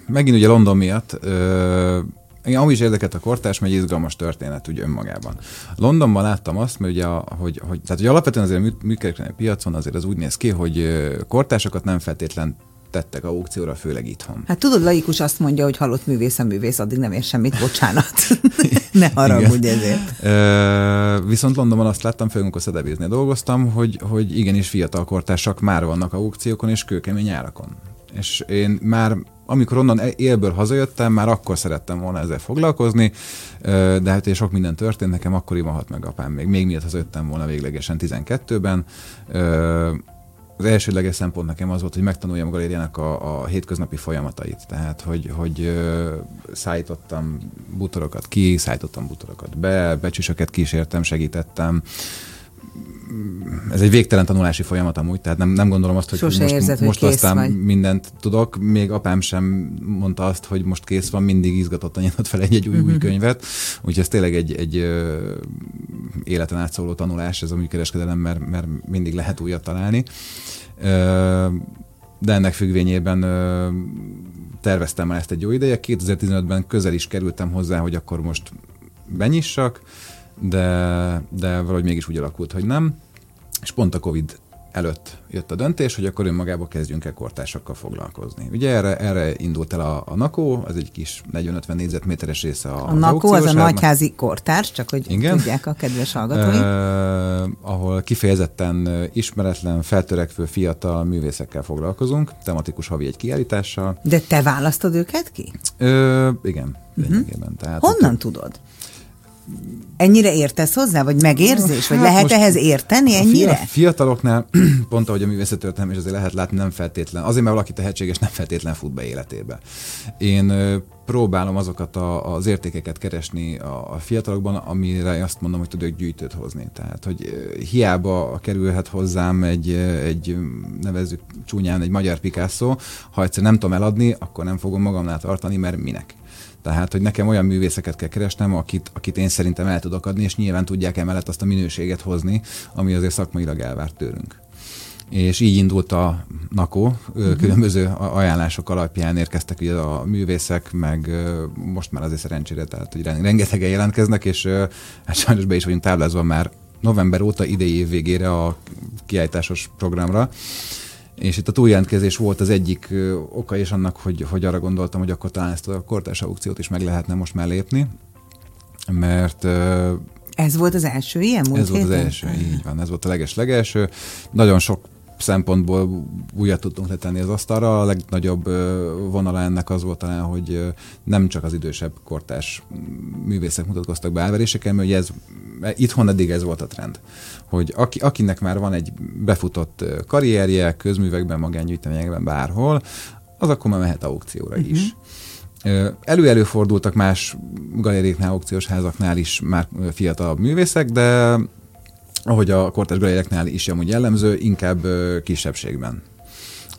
megint ugye London miatt ö, igen, amúgy is érdekelt a kortás, mert egy izgalmas történet úgy önmagában. Londonban láttam azt, mert ugye, hogy, hogy, tehát, hogy alapvetően azért működő piacon azért az úgy néz ki, hogy kortásokat nem feltétlen tettek aukcióra, főleg itthon. Hát tudod, laikus azt mondja, hogy halott művész a művész, addig nem ér semmit, bocsánat. [laughs] ne haragudj ezért. E, viszont Londonban azt láttam, főleg amikor Szedebéznél dolgoztam, hogy, hogy igenis fiatal kortársak már vannak aukciókon és kőkemény árakon. És én már amikor onnan élből hazajöttem, már akkor szerettem volna ezzel foglalkozni, de hát sok minden történt, nekem akkoriban halt meg apám, még, még miatt hazajöttem volna véglegesen 12-ben az elsődleges szempont nekem az volt, hogy megtanuljam galériának a, a hétköznapi folyamatait. Tehát, hogy, hogy ö, szállítottam butorokat ki, szállítottam butorokat be, becsüsöket kísértem, segítettem, ez egy végtelen tanulási folyamat amúgy, tehát nem, nem gondolom azt, hogy Sose most, érzed, most hogy aztán vagy. mindent tudok. Még apám sem mondta azt, hogy most kész van, mindig izgatottan nyitott fel egy-egy új, új könyvet. Úgyhogy ez tényleg egy, egy ö, életen átszóló tanulás, ez a műkereskedelem, mert, mert mindig lehet újat találni. Ö, de ennek függvényében ö, terveztem már ezt egy jó ideje. 2015-ben közel is kerültem hozzá, hogy akkor most benyissak, de, de valahogy mégis úgy alakult, hogy nem. És pont a Covid előtt jött a döntés, hogy akkor önmagába kezdjünk el kortársakkal foglalkozni. Ugye erre, erre indult el a, a NAKO, az egy kis 40-50 négyzetméteres része a A NAKO az a nagyházi kortárs, csak hogy Igen. tudják a kedves hallgatói. Uh, ahol kifejezetten ismeretlen, feltörekvő fiatal művészekkel foglalkozunk, tematikus havi egy kiállítással. De te választod őket ki? Uh, igen, lényegében. Uh-huh. Tehát Honnan ott, tudod? Ennyire értesz hozzá, vagy megérzés? Vagy hát lehet ehhez érteni ennyire? A fiataloknál, [clears throat] pont ahogy a művészetörténelem és azért lehet látni, nem feltétlen. Azért, mert valaki tehetséges, nem feltétlen fut be életébe. Én próbálom azokat a, az értékeket keresni a, a fiatalokban, amire azt mondom, hogy tudok gyűjtőt hozni. Tehát, hogy hiába kerülhet hozzám egy, egy nevezzük csúnyán, egy magyar Picasso, ha egyszer nem tudom eladni, akkor nem fogom magamnál tartani, mert minek. Tehát, hogy nekem olyan művészeket kell keresnem, akit, akit én szerintem el tudok adni, és nyilván tudják emellett azt a minőséget hozni, ami azért szakmailag elvárt tőlünk. És így indult a NAKO, uh-huh. különböző ajánlások alapján érkeztek ugye a művészek, meg most már azért szerencsére, tehát hogy rengetegen jelentkeznek, és hát sajnos be is vagyunk táblázva már november óta idei év végére a kiállításos programra, és itt a túljelentkezés volt az egyik oka is annak, hogy, hogy arra gondoltam, hogy akkor talán ezt a kortárs aukciót is meg lehetne most már lépni, mert ez volt az első ilyen múlt Ez héten? volt az első, így van, ez volt a leges-legelső. Nagyon sok szempontból újat tudtunk letenni az asztalra. A legnagyobb vonala ennek az volt talán, hogy nem csak az idősebb kortás művészek mutatkoztak be elveréseken, mert ugye ez, itthon eddig ez volt a trend, hogy aki, akinek már van egy befutott karrierje, közművekben, magángyűjteményekben, bárhol, az akkor már mehet aukcióra uh-huh. is. Elő-előfordultak más galériéknál, aukciós házaknál is már fiatalabb művészek, de ahogy a kortás galériáknál is amúgy jellemző, inkább kisebbségben.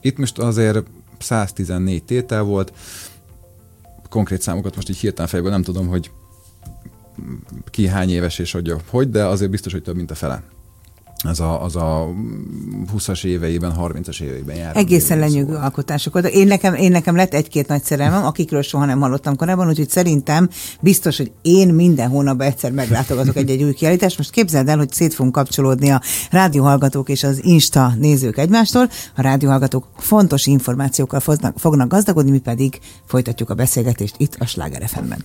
Itt most azért 114 tétel volt, konkrét számokat most így hirtelen fejből nem tudom, hogy ki hány éves és hogy, hogy, de azért biztos, hogy több, mint a fele. Az a, az a 20-as éveiben, 30-as éveiben jár. Egészen lenyűgő szóval. alkotások voltak. Én nekem, én nekem lett egy-két nagy szerelmem, akikről soha nem hallottam korábban, úgyhogy szerintem biztos, hogy én minden hónapban egyszer meglátogatok egy-egy új kiállítást. Most képzeld el, hogy szét fogunk kapcsolódni a rádióhallgatók és az Insta nézők egymástól. A rádióhallgatók fontos információkkal fognak, fognak gazdagodni, mi pedig folytatjuk a beszélgetést itt a Sláger FM-ben.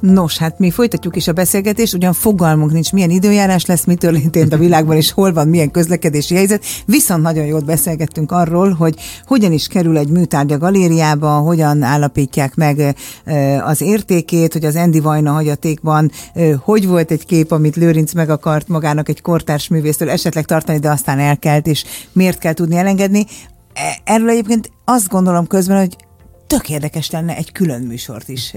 Nos, hát mi folytatjuk is a beszélgetést, ugyan fogalmunk nincs, milyen időjárás lesz, mi történt a világban, és hol van, milyen közlekedési helyzet, viszont nagyon jót beszélgettünk arról, hogy hogyan is kerül egy műtárgy a galériába, hogyan állapítják meg az értékét, hogy az Endi Vajna hagyatékban hogy volt egy kép, amit Lőrinc meg akart magának egy kortárs művésztől esetleg tartani, de aztán elkelt, és miért kell tudni elengedni. E, erről egyébként azt gondolom közben, hogy tök érdekes lenne egy külön műsort is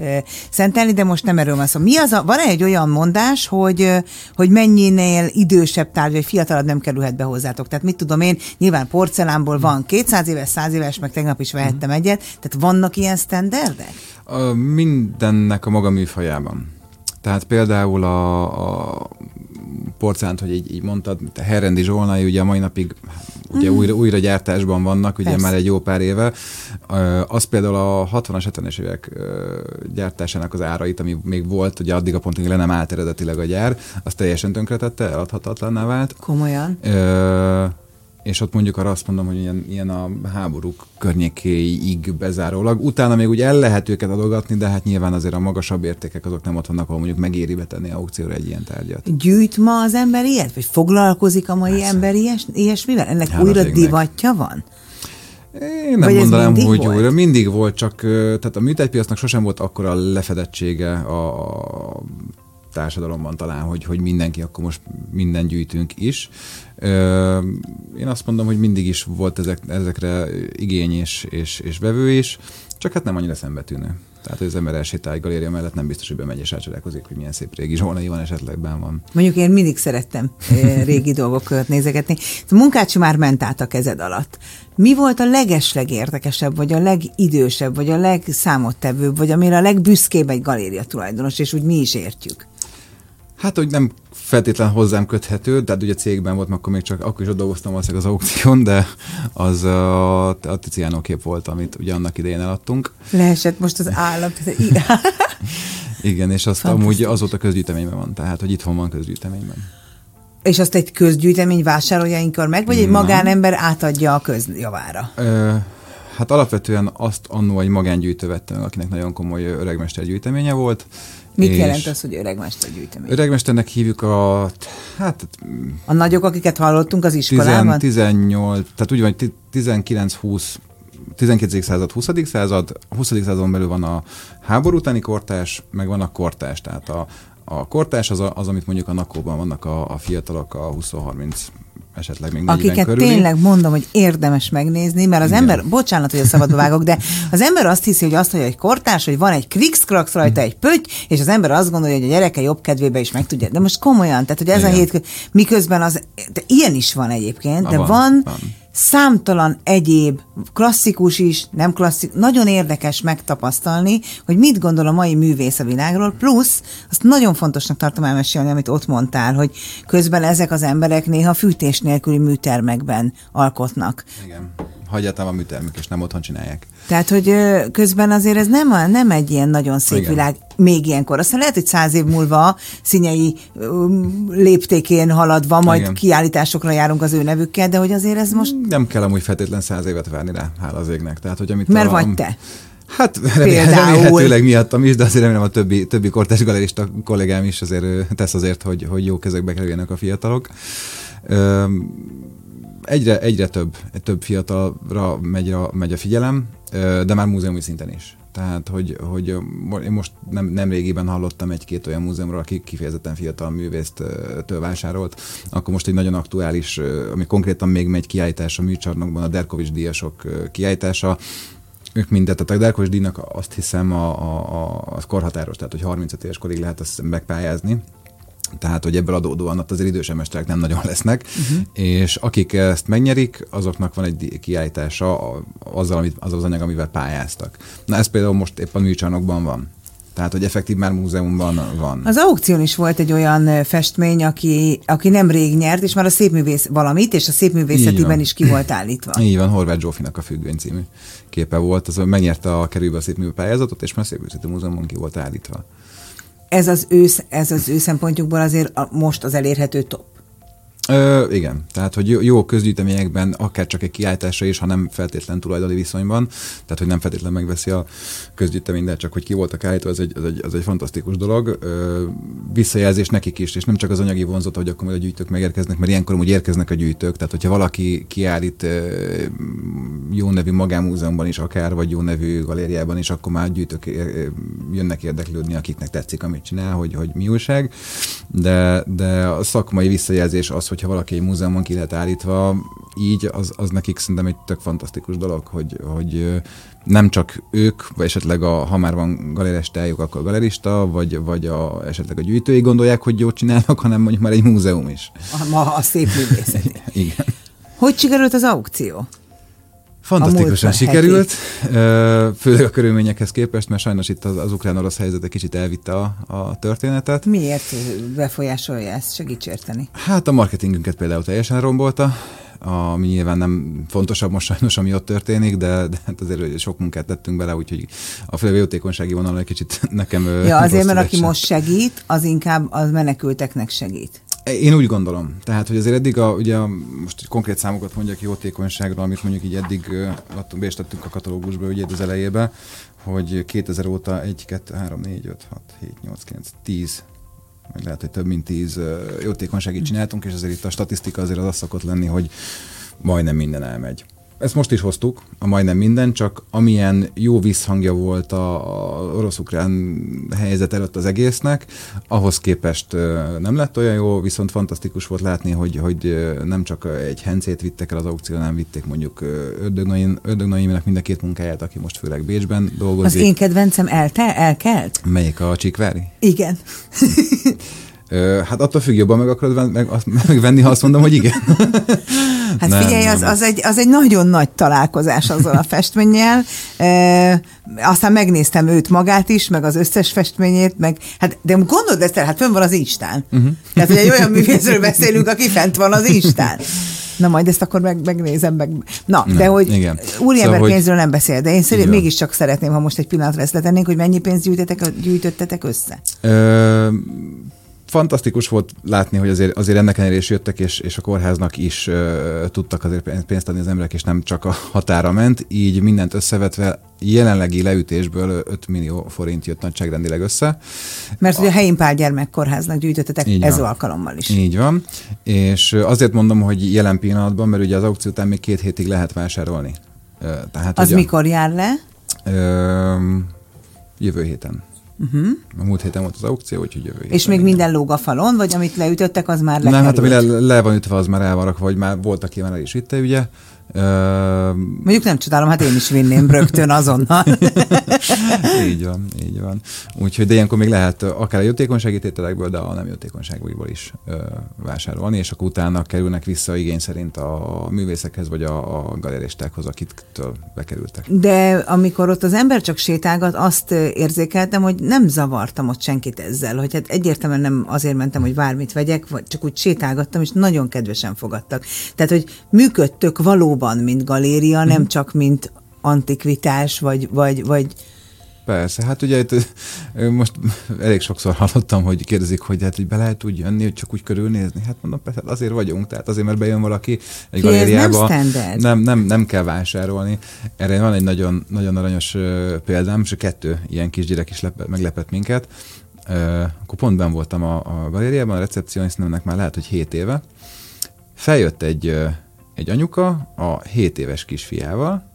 szentelni, de most nem erről van szó. Mi az a, van egy olyan mondás, hogy, hogy mennyinél idősebb tárgy, vagy fiatalabb nem kerülhet be hozzátok? Tehát mit tudom én, nyilván porcelánból van 200 éves, 100 éves, meg tegnap is vehettem mm. egyet, tehát vannak ilyen standardek? A, mindennek a maga műfajában. Tehát például a, a porcelánt, hogy így, így mondtad, Herrendi Zsolnai ugye a mai napig ugye mm. újra, újra gyártásban vannak, ugye Persze. már egy jó pár éve. Az például a 60-as, 70-es évek gyártásának az árait, ami még volt, ugye addig a pontig le nem állt eredetileg a gyár, az teljesen tönkretette, eladhatatlanná vált. Komolyan? Ö, és ott mondjuk arra azt mondom, hogy ilyen, ilyen a háborúk környékéig bezárólag. Utána még úgy el lehet őket adogatni, de hát nyilván azért a magasabb értékek azok nem ott vannak, ahol mondjuk megéri betenni aukcióra egy ilyen tárgyat. Gyűjt ma az ember ilyet? Vagy foglalkozik a mai Persze. ember ilyes, ilyesmivel? Ennek hát újra divatja van? Én nem Vagy mondanám, hogy volt? újra. Mindig volt, csak tehát a műtegypiacnak sosem volt akkora lefedettsége a társadalomban talán, hogy, hogy mindenki, akkor most minden gyűjtünk is. Én azt mondom, hogy mindig is volt ezek, ezekre igény és, és, és vevő is, csak hát nem annyira szembetűnő. Tehát az ember elsétál galéria mellett nem biztos, hogy bemegy és elcsodálkozik, hogy milyen szép régi zsolnai van esetleg benn van. Mondjuk én mindig szerettem [laughs] régi dolgokat nézegetni. A munkácsi már ment át a kezed alatt. Mi volt a legeslegérdekesebb, vagy a legidősebb, vagy a legszámottevőbb, vagy amire a legbüszkébb egy galéria tulajdonos, és úgy mi is értjük? Hát, hogy nem feltétlen hozzám köthető, tehát ugye cégben volt, akkor még csak akkor is ott dolgoztam valószínűleg az aukción, de az a, a Tiziano kép volt, amit ugye annak idején eladtunk. Leesett most az állam. [laughs] Igen, és azt amúgy azóta közgyűjteményben van, tehát hogy itthon van közgyűjteményben. És azt egy közgyűjtemény vásárolja inkább meg, vagy egy magánember átadja a közjavára? Ö, hát alapvetően azt annó egy magángyűjtő vettem, akinek nagyon komoly öregmester gyűjteménye volt, Mit és jelent az, hogy öregmester gyűjtemény? Öregmesternek hívjuk a... Hát, a nagyok, akiket hallottunk az iskolában? 18, tehát úgy van, 19-20 19. század, 20. század, a 20. századon belül van a háború utáni kortás, meg van a kortás, tehát a, a kortás az, a, az, amit mondjuk a nakóban vannak a, a fiatalok, a 20-30 esetleg még Akiket körüli. tényleg mondom, hogy érdemes megnézni, mert az Igen. ember, bocsánat, hogy a szabadba vágok, de az ember azt hiszi, hogy azt mondja, hogy kortárs, hogy van egy krikszkrax rajta, egy pötty, és az ember azt gondolja, hogy a gyereke jobb kedvébe is meg tudja. De most komolyan, tehát hogy ez Igen. a hét, miközben az, de ilyen is van egyébként, de van, van, van számtalan egyéb, klasszikus is, nem klasszik, nagyon érdekes megtapasztalni, hogy mit gondol a mai művész a világról, plusz azt nagyon fontosnak tartom elmesélni, amit ott mondtál, hogy közben ezek az emberek néha fűtés nélküli műtermekben alkotnak. Igen hagyját a műtermük, és nem otthon csinálják. Tehát, hogy közben azért ez nem, a, nem egy ilyen nagyon szép Igen. világ még ilyenkor. Aztán lehet, hogy száz év múlva színyei léptékén haladva, majd Igen. kiállításokra járunk az ő nevükkel, de hogy azért ez most... Nem kell amúgy feltétlen száz évet várni rá, hála az égnek. Tehát, hogy amit Mert a, vagy te. Hát remélhetőleg miattam is, de azért remélem a többi, többi kortás galerista kollégám is azért tesz azért, hogy, hogy jó kezekbe kerüljenek a fiatalok egyre, egyre több, több fiatalra megy a, megy a figyelem, de már múzeumi szinten is. Tehát, hogy, hogy én most nem, nem régiben hallottam egy-két olyan múzeumról, aki kifejezetten fiatal művészt től vásárolt, akkor most egy nagyon aktuális, ami konkrétan még megy kiállítás a műcsarnokban, a Derkovics díjasok kiállítása, ők mindet, tehát a Derkovics díjnak azt hiszem a, a, a, a korhatáros, tehát hogy 35 éves korig lehet azt megpályázni, tehát hogy ebből adódóan ott azért idősebb mesterek nem nagyon lesznek, uh-huh. és akik ezt megnyerik, azoknak van egy kiállítása azzal, amit, azzal az anyag, amivel pályáztak. Na ez például most éppen a műcsarnokban van. Tehát, hogy effektív már múzeumban van. Az aukción is volt egy olyan festmény, aki, aki nem rég nyert, és már a szépművész valamit, és a szépművészetiben is ki volt állítva. [laughs] Így van, Horváth Zsófinak a függöny című képe volt, az megnyerte a kerülbe a szépművő pályázatot, és már a szépművészeti múzeumban ki volt állítva. Ez az ő, ez az ő szempontjukból azért a, most az elérhető top. Ö, igen, tehát hogy jó közgyűjteményekben akár csak egy kiállításra is, ha nem feltétlen tulajdoni viszonyban, tehát hogy nem feltétlen megveszi a közgyűjtemény, de csak hogy ki voltak állítva, ez egy, ez egy, ez egy fantasztikus dolog. Ö, visszajelzés nekik is, és nem csak az anyagi vonzat, hogy akkor majd a gyűjtők megérkeznek, mert ilyenkor úgy érkeznek a gyűjtők, tehát hogyha valaki kiállít jó nevű magánmúzeumban is akár, vagy jó nevű galériában is, akkor már gyűjtők jönnek érdeklődni, akiknek tetszik, amit csinál, hogy, hogy mi újság, de, de a szakmai visszajelzés az, hogyha valaki egy múzeumon ki lehet állítva, így az, az nekik szerintem egy tök fantasztikus dolog, hogy, hogy nem csak ők, vagy esetleg a, ha már van galeristájuk, akkor a galerista, vagy, vagy a, esetleg a gyűjtői gondolják, hogy jót csinálnak, hanem mondjuk már egy múzeum is. A, ma a szép művészeti. [laughs] Igen. Hogy sikerült az aukció? Fantasztikusan sikerült, főleg a körülményekhez képest, mert sajnos itt az, az ukrán-orosz helyzet egy kicsit elvitte a, a történetet. Miért befolyásolja ezt? Segíts érteni. Hát a marketingünket például teljesen rombolta, ami nyilván nem fontosabb most sajnos, ami ott történik, de, de hát azért sok munkát tettünk bele, úgyhogy a főleg jótékonysági vonal egy kicsit [laughs] nekem Ja, azért, mert aki most segít, az inkább az menekülteknek segít. Én úgy gondolom. Tehát, hogy azért eddig, a, ugye most konkrét számokat mondjak jótékonyságról, amit mondjuk így eddig adtunk be és tettünk a katalógusba ugye az elejébe, hogy 2000 óta 1, 2, 3, 4, 5, 6, 7, 8, 9, 10 vagy lehet, hogy több mint 10 jótékonyságit csináltunk, és azért itt a statisztika azért az, az szokott lenni, hogy majdnem minden elmegy ezt most is hoztuk, a majdnem minden, csak amilyen jó visszhangja volt a, orosz-ukrán helyzet előtt az egésznek, ahhoz képest nem lett olyan jó, viszont fantasztikus volt látni, hogy, hogy nem csak egy hencét vittek el az aukción, hanem vitték mondjuk Ördög Noéminek mind a két munkáját, aki most főleg Bécsben dolgozik. Az én kedvencem elte, elkelt? Melyik a Csikvári? Igen. Hát attól függ, jobban meg akarod meg, megvenni, ha azt mondom, hogy igen. [laughs] Hát nem, figyelj, az, az, egy, az egy nagyon nagy találkozás azzal a [laughs] festménnyel. E, aztán megnéztem őt magát is, meg az összes festményét, meg hát, de gondold ezt el, hát fönn van az Instán. Uh-huh. Tehát, hogy egy olyan [laughs] művészről beszélünk, aki fent van az Instán. Na majd ezt akkor meg, megnézem meg. Na, Na de hogy úriember szóval, pénzről nem beszél, de én szerint mégiscsak szeretném, ha most egy pillanatra ezt letennénk, hogy mennyi pénzt gyűjtöttetek össze. Ö, fantasztikus volt látni, hogy azért, azért ennek ellenére is jöttek, és, és a kórháznak is uh, tudtak azért pénzt adni az emberek, és nem csak a határa ment, így mindent összevetve jelenlegi leütésből 5 millió forint jött nagyságrendileg össze. Mert ugye a Helyén Pál gyermekkórháznak gyűjtöttetek Így ez van. alkalommal is. Így van, és azért mondom, hogy jelen pillanatban, mert ugye az aukció után még két hétig lehet vásárolni. Tehát, az mikor jár le? Ö, jövő héten. Uh-huh. A múlt héten volt az aukció, úgyhogy jövő És még minden lóg a falon, vagy amit leütöttek, az már lekerült? Nem, hát ami le, le van ütve, az már el van rakva, vagy már voltak aki már el is vitte, ugye. Mondjuk nem csodálom, hát én is vinném rögtön azonnal. [laughs] így van, így van. Úgyhogy de ilyenkor még lehet akár a jótékonysági tételekből, de a nem jótékonyságból is ö, vásárolni, és akkor utána kerülnek vissza igény szerint a művészekhez, vagy a, a galeristákhoz, akiktől bekerültek. De amikor ott az ember csak sétálgat, azt érzékeltem, hogy nem zavartam ott senkit ezzel, hogy hát egyértelműen nem azért mentem, hogy bármit vegyek, vagy csak úgy sétálgattam, és nagyon kedvesen fogadtak. Tehát, hogy működtök valóban valóban, mint galéria, mm. nem mhm. csak mint antikvitás, vagy, vagy, vagy Persze, hát ugye itt most elég sokszor hallottam, hogy kérdezik, hogy hát hogy be lehet úgy jönni, hogy csak úgy körülnézni. Hát mondom, persze, hát azért vagyunk, tehát azért, mert bejön valaki egy Ki galériába. Nem, nem, nem, nem kell vásárolni. Erre van egy nagyon, nagyon aranyos példám, és kettő ilyen kisgyerek is lep, meglepett minket. Akkor pont ben voltam a, a galériában, a recepcionistnek már lehet, hogy 7 éve. Feljött egy egy anyuka a 7 éves kisfiával,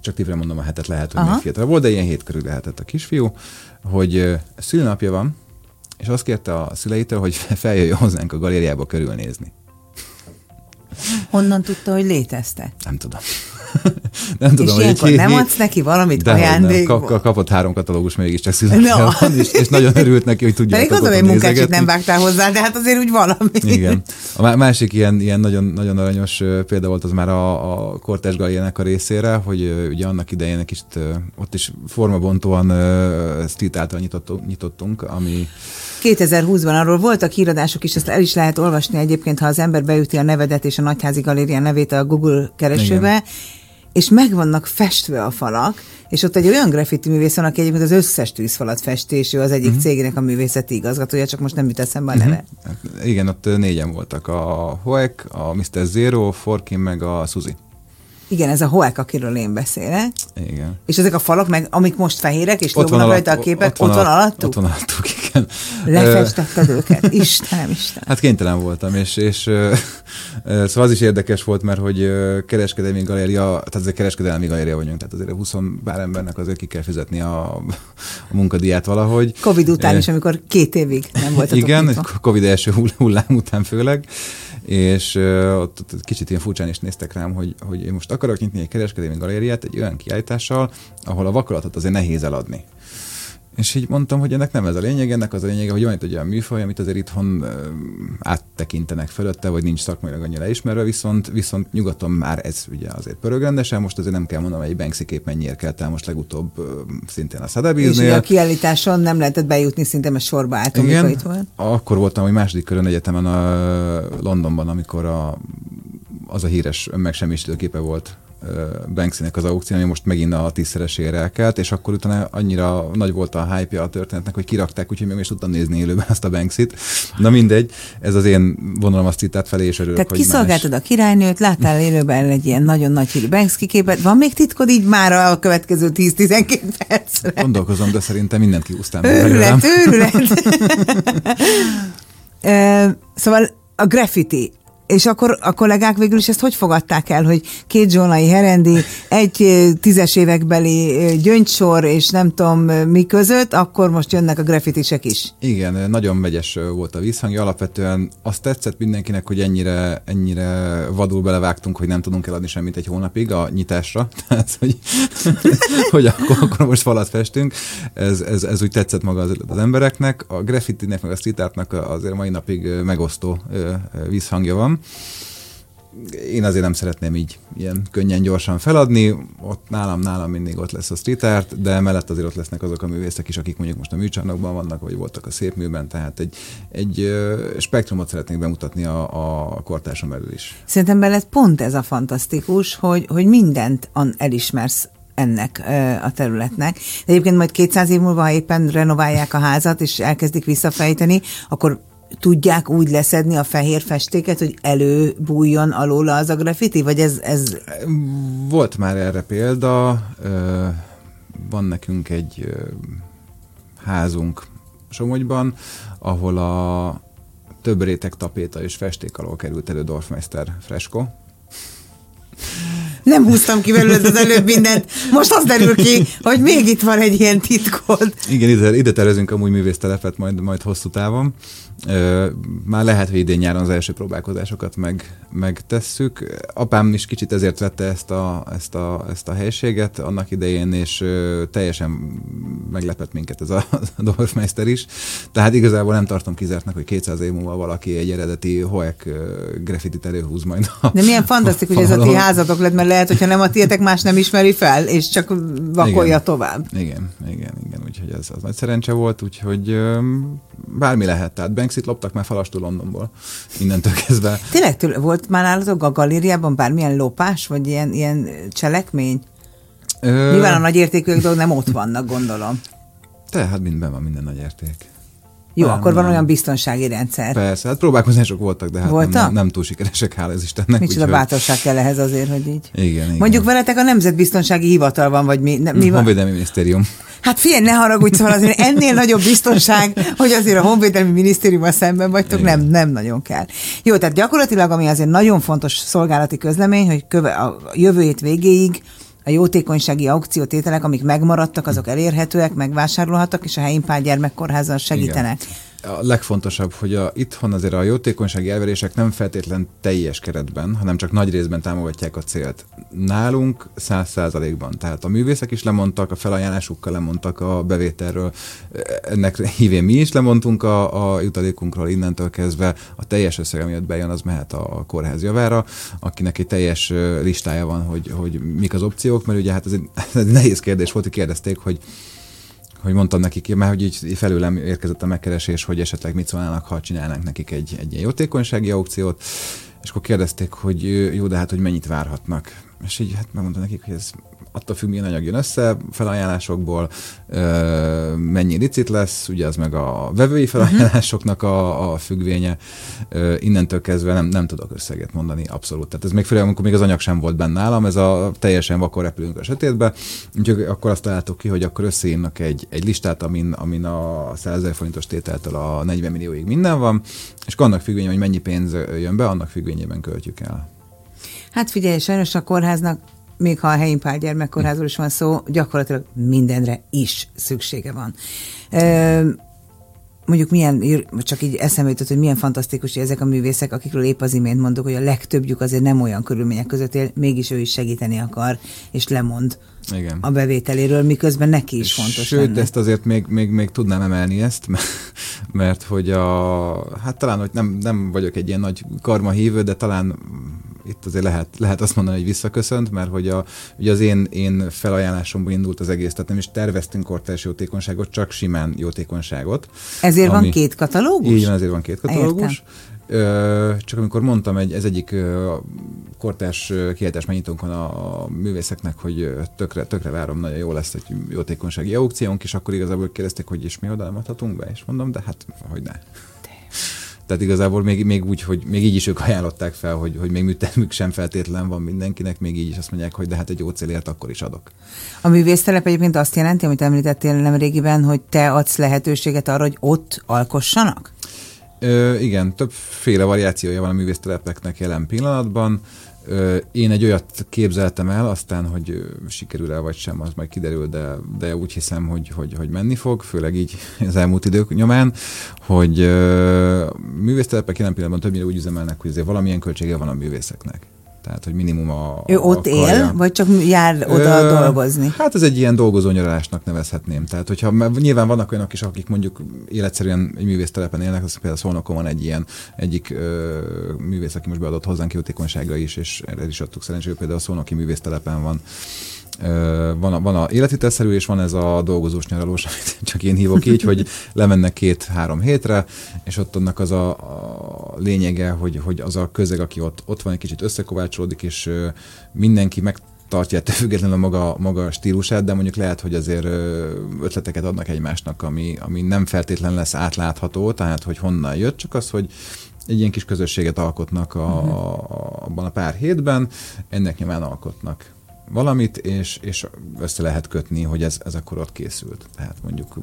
csak tívre mondom a hetet, lehet, hogy Aha. még fiatal volt, de ilyen hét körül lehetett a kisfiú, hogy szülnapja van, és azt kérte a szüleitől, hogy [laughs] feljöjjön hozzánk a galériába körülnézni. Honnan tudta, hogy létezte? Nem tudom. [laughs] nem tudom, és hogy egy nem adsz neki valamit nem. ajándékba? Kap, kapott három katalógus mégiscsak született No. és, és, nagyon örült neki, hogy tudja Pedig gondolom, hogy munkácsit nem vágtál hozzá, de hát azért úgy valami. Igen. A má- másik ilyen, ilyen nagyon, nagyon aranyos példa volt az már a, a Kortes a részére, hogy ugye annak idején egy kicsit ö, ott is formabontóan street által nyitottunk, nyitottunk, ami 2020-ban arról voltak híradások is, ezt el is lehet olvasni egyébként, ha az ember beüti a nevedet és a Nagyházi Galéria nevét a Google keresőbe, Igen. És meg vannak festve a falak, és ott egy olyan graffiti művész van, aki egyébként az összes tűzfalat festi, és ő az egyik uh-huh. cégének a művészeti igazgatója, csak most nem jut eszembe a neve. hát igen, ott négyen voltak. A Hoek, a Mr. Zero, Forkin, meg a Suzy. Igen, ez a Hoek, akiről én beszélek. Igen. És ezek a falak, meg amik most fehérek, és lógnak rajta a képek, ott van, alatt- alattuk? Ott van alattuk, igen. Lefestetted őket. [laughs] Istenem, Istenem. Hát kénytelen voltam, és, és ö, ö, szóval az is érdekes volt, mert hogy kereskedelmi galéria, tehát azért kereskedelmi galéria vagyunk, tehát azért a 20 bár embernek azért ki kell fizetni a, a munkadíját valahogy. Covid után is, amikor két évig nem voltatok Igen, nyitva. Covid első hull- hullám után főleg, és uh, ott, ott kicsit ilyen furcsán is néztek rám, hogy, hogy én most akarok nyitni egy kereskedelmi galériát egy olyan kiállítással, ahol a vakolatot azért nehéz eladni. És így mondtam, hogy ennek nem ez a lényeg, ennek az a lényege, hogy van itt egy olyan műfaj, amit azért itthon áttekintenek fölötte, vagy nincs szakmailag annyira ismerve, viszont, viszont nyugaton már ez ugye azért pörög rendesen, most azért nem kell mondanom, hogy egy Banksy kép mennyiért kelt el most legutóbb szintén a És ugye a Sotheby's-nél. kiállításon nem lehetett bejutni, szinte mert sorba álltunk, Igen, itt volt. akkor voltam, hogy második körön egyetemen a Londonban, amikor a, az a híres önmegsemmisítő képe volt Banksynek az aukció, ami most megint a tízszeresére elkelt, és akkor utána annyira nagy volt a hype a történetnek, hogy kirakták, úgyhogy még is tudtam nézni élőben azt a Banksyt. Na mindegy, ez az én vonalom a street felé, és örülök, Tehát kiszolgáltad a királynőt, láttál élőben egy ilyen nagyon nagy hírű Banksy képet. Van még titkod így már a következő 10-12 percre? más. Gondolkozom, de szerintem mindent belőlem. Őrület, [laughs] őrület. Szóval a graffiti, és akkor a kollégák végül is ezt hogy fogadták el, hogy két zsónai herendi, egy tízes évekbeli gyöngysor, és nem tudom mi között, akkor most jönnek a graffitisek is. Igen, nagyon vegyes volt a vízhangja. Alapvetően azt tetszett mindenkinek, hogy ennyire, ennyire vadul belevágtunk, hogy nem tudunk eladni semmit egy hónapig a nyitásra. [laughs] Tehát, hogy, [laughs] hogy akkor, akkor most falat festünk. Ez, ez, ez úgy tetszett maga az, az embereknek. A graffitinek, meg a street azért mai napig megosztó ö, vízhangja Én azért nem szeretném így ilyen könnyen, gyorsan feladni. Ott nálam, nálam mindig ott lesz a street art, de mellett azért ott lesznek azok a művészek is, akik mondjuk most a műcsarnokban vannak, vagy voltak a szép műben, tehát egy, egy spektrumot szeretnék bemutatni a, a kortárson belül is. Szerintem beled pont ez a fantasztikus, hogy, hogy mindent elismersz ennek a területnek. De egyébként majd 200 év múlva, ha éppen renoválják a házat, és elkezdik visszafejteni, akkor tudják úgy leszedni a fehér festéket, hogy előbújjon alóla az a graffiti? Vagy ez, ez Volt már erre példa, van nekünk egy házunk Somogyban, ahol a több réteg tapéta és festék alól került elő Dorfmeister fresko. nem húztam ki belőled az előbb mindent. Most az derül ki, hogy még itt van egy ilyen titkod. Igen, ide, ide tervezünk amúgy művésztelepet majd, majd hosszú távon. Ö, már lehet, hogy idén nyáron az első próbálkozásokat meg, megtesszük. Apám is kicsit ezért vette ezt a, ezt a, ezt a helységet annak idején, és ö, teljesen meglepett minket ez a, a Dorfmeister is. Tehát igazából nem tartom kizártnak, hogy 200 év múlva valaki egy eredeti Hoek graffitit előhúz majd. A, De milyen fantasztikus, hogy ez a ti házatok lett, mert lehet, hogyha nem a tietek más nem ismeri fel, és csak vakolja Igen. tovább. Igen, igen, igen, úgyhogy ez az nagy szerencse volt, úgyhogy bármi lehet. Tehát Banksit loptak már falastól Londonból, innentől kezdve. Tényleg tőle, volt már nálatok a galériában bármilyen lopás, vagy ilyen, ilyen cselekmény? Ö, Nyilván a nagy értékű dolgok nem ott vannak, gondolom. Tehát mindben van minden nagy érték. Jó, Nem, akkor van nem. olyan biztonsági rendszer. Persze, hát próbálkozások voltak, de hát Voltak? nem, nem túl sikeresek, hála az Istennek. Micsoda úgyhogy- bátorság kell ehhez azért, hogy így. Igen, igen. Mondjuk veletek a Nemzetbiztonsági Hivatal van, vagy mi? Ne, mi van? Honvédelmi Minisztérium. Hát figyelj, ne haragudj, szóval azért ennél nagyobb biztonság, hogy azért a Honvédelmi Minisztériummal szemben vagytok, nem, nem nagyon kell. Jó, tehát gyakorlatilag, ami azért nagyon fontos szolgálati közlemény, hogy köve, a jövő hét végéig a jótékonysági aukciótételek, amik megmaradtak, azok elérhetőek, megvásárolhatók, és a Helyinpál gyermekkorházan segítenek. A legfontosabb, hogy a, itthon azért a jótékonysági elverések nem feltétlen teljes keretben, hanem csak nagy részben támogatják a célt. Nálunk száz százalékban. Tehát a művészek is lemondtak, a felajánlásukkal lemondtak a bevételről, ennek hívén mi is lemondtunk a, a jutalékunkról innentől kezdve. A teljes összeg, amiatt bejön, az mehet a kórház javára, akinek egy teljes listája van, hogy, hogy mik az opciók, mert ugye hát ez egy, [laughs] ez egy nehéz kérdés volt, hogy kérdezték, hogy hogy mondtam nekik, mert hogy így felőlem érkezett a megkeresés, hogy esetleg mit szólnának, ha csinálnánk nekik egy, egy ilyen jótékonysági aukciót, és akkor kérdezték, hogy jó, de hát, hogy mennyit várhatnak. És így hát megmondtam nekik, hogy ez attól függ, milyen anyag jön össze, felajánlásokból, mennyi licit lesz, ugye az meg a vevői felajánlásoknak a, a függvénye. Innentől kezdve nem, nem tudok összeget mondani, abszolút. Tehát ez még főleg, amikor még az anyag sem volt benne nálam, ez a teljesen vakon repülünk a sötétbe, úgyhogy akkor azt találtuk ki, hogy akkor összeírnak egy, egy listát, amin, amin a 100 ezer forintos tételtől a 40 millióig minden van, és annak függvényében, hogy mennyi pénz jön be, annak függvényében költjük el. Hát figyelj, sajnos a kórháznak még ha a helyi pál gyermekkórházról is van szó, gyakorlatilag mindenre is szüksége van. Ö, mondjuk milyen, csak így eszembe jutott, hogy milyen fantasztikus, hogy ezek a művészek, akikről épp az imént mondok, hogy a legtöbbjük azért nem olyan körülmények között él, mégis ő is segíteni akar, és lemond Igen. a bevételéről, miközben neki is fontos Sőt, lenne. ezt azért még, még, még tudnám emelni ezt, [laughs] mert, mert hogy a, hát talán, hogy nem, nem vagyok egy ilyen nagy karma hívő, de talán itt azért lehet, lehet azt mondani, hogy visszaköszönt, mert hogy a, ugye az én, én felajánlásomból indult az egész, tehát nem is terveztünk kortárs jótékonyságot, csak simán jótékonyságot. Ezért ami, van két katalógus? Így van, ezért van két katalógus. Értem. Csak amikor mondtam, egy, ez egyik kortárs kiállítás megnyitónk van a, a művészeknek, hogy tökre, tökre várom, nagyon jó lesz egy jótékonysági aukciónk, és akkor igazából kérdezték, hogy és mi oda adhatunk be, és mondom, de hát, hogy ne. Tehát igazából még, még úgy, hogy még így is ők ajánlották fel, hogy, hogy még műtermük sem feltétlen van mindenkinek, még így is azt mondják, hogy de hát egy jó célért akkor is adok. A művésztelep egyébként azt jelenti, amit említettél nem régiben, hogy te adsz lehetőséget arra, hogy ott alkossanak? Ö, igen, többféle variációja van a művésztelepeknek jelen pillanatban. Én egy olyat képzeltem el, aztán, hogy sikerül-e vagy sem, az majd kiderül, de, de úgy hiszem, hogy, hogy, hogy menni fog, főleg így [laughs] az elmúlt idők nyomán, hogy művésztelepek jelen pillanatban többnyire úgy üzemelnek, hogy azért valamilyen költsége van a művészeknek. Tehát, hogy minimum a. Ő ott a él, vagy csak jár oda Ö, dolgozni? Hát ez egy ilyen dolgozó nyaralásnak nevezhetném. Tehát, hogyha nyilván vannak olyanok is, akik mondjuk életszerűen egy művésztelepen élnek, az például Szolnokon van egy ilyen egyik ö, művész, aki most beadott hozzánk jótékonyságra is, és erre is adtuk szerencsére, például a Szolnoki művésztelepen van van a, van a élethitelszerű, és van ez a dolgozós nyaralós, [laughs] amit csak én hívok így, hogy lemennek két-három hétre, és ott annak az a, a lényege, hogy, hogy az a közeg, aki ott, ott van, egy kicsit összekovácsolódik, és mindenki meg tartja ettől függetlenül a maga, maga stílusát, de mondjuk lehet, hogy azért ötleteket adnak egymásnak, ami, ami nem feltétlen lesz átlátható, tehát hogy honnan jött, csak az, hogy egy ilyen kis közösséget alkotnak a, a, abban a pár hétben, ennek nyilván alkotnak valamit, és, és össze lehet kötni, hogy ez, ez akkor ott készült. Tehát mondjuk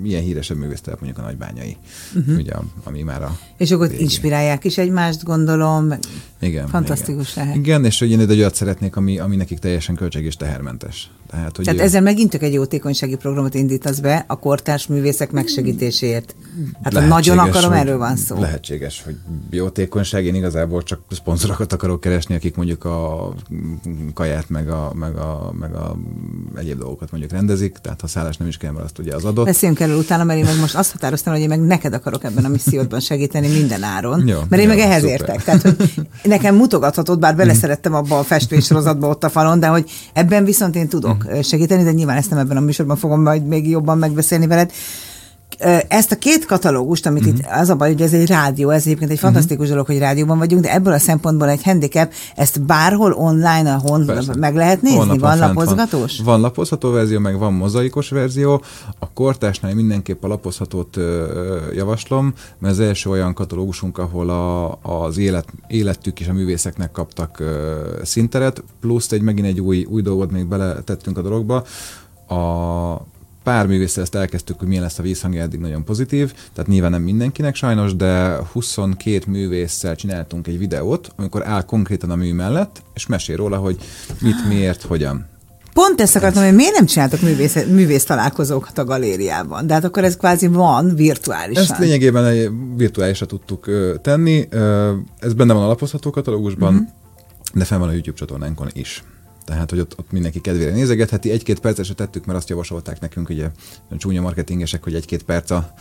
milyen híresebb művésztelep mondjuk a nagybányai, uh-huh. ugye, ami már a... És akkor végén. inspirálják is egymást, gondolom. Igen. Fantasztikus igen. lehet. Igen, és hogy én egy olyat szeretnék, ami, ami nekik teljesen költség és tehermentes. Tehát, hogy Tehát ő... ezzel megint csak egy jótékonysági programot indítasz be a kortárs művészek megsegítéséért. Hát ha nagyon akarom, hogy, erről van szó. Lehetséges, hogy jótékonyság, én igazából csak szponzorokat akarok keresni, akik mondjuk a kaját, meg a, meg a, meg a egyéb dolgokat mondjuk rendezik, tehát ha szállás nem is kell, mert azt ugye az adott. Beszéljünk erről utána, mert én meg most azt határoztam, hogy én meg neked akarok ebben a missziódban segíteni minden áron, jó, mert én jó, meg ehhez szuper. értek. Tehát, hogy nekem mutogathatod, bár beleszerettem abba a festésorozatba ott a falon, de hogy ebben viszont én tudok segíteni, de nyilván ezt nem ebben a műsorban fogom majd még jobban megbeszélni veled ezt a két katalógust, amit uh-huh. itt az a baj, hogy ez egy rádió, ez egyébként egy fantasztikus uh-huh. dolog, hogy rádióban vagyunk, de ebből a szempontból egy handicap, ezt bárhol online, a hon meg lehet nézni? Honlapon van lapozgatós? Van. van lapozható verzió, meg van mozaikos verzió. A kortásnál mindenképp a lapozhatót ö, javaslom, mert az első olyan katalógusunk, ahol a, az élet, életük és a művészeknek kaptak ö, szinteret, plusz egy megint egy új, új dolgot még beletettünk a dologba, a pár művésszel ezt elkezdtük, hogy milyen lesz a vízhangja, eddig nagyon pozitív, tehát nyilván nem mindenkinek sajnos, de 22 művésszel csináltunk egy videót, amikor áll konkrétan a mű mellett, és mesél róla, hogy mit, miért, hogyan. Pont ezt akartam, hogy miért nem csináltok művész, művész találkozókat a galériában? De hát akkor ez kvázi van virtuálisan. Ezt lényegében virtuálisra tudtuk tenni. Ez benne van a lapozható katalógusban, uh-huh. de fel van a YouTube csatornánkon is. Tehát, hogy ott, ott mindenki kedvére nézegetheti. Egy-két percesre tettük, mert azt javasolták nekünk, ugye csúnya marketingesek, hogy egy-két perc a,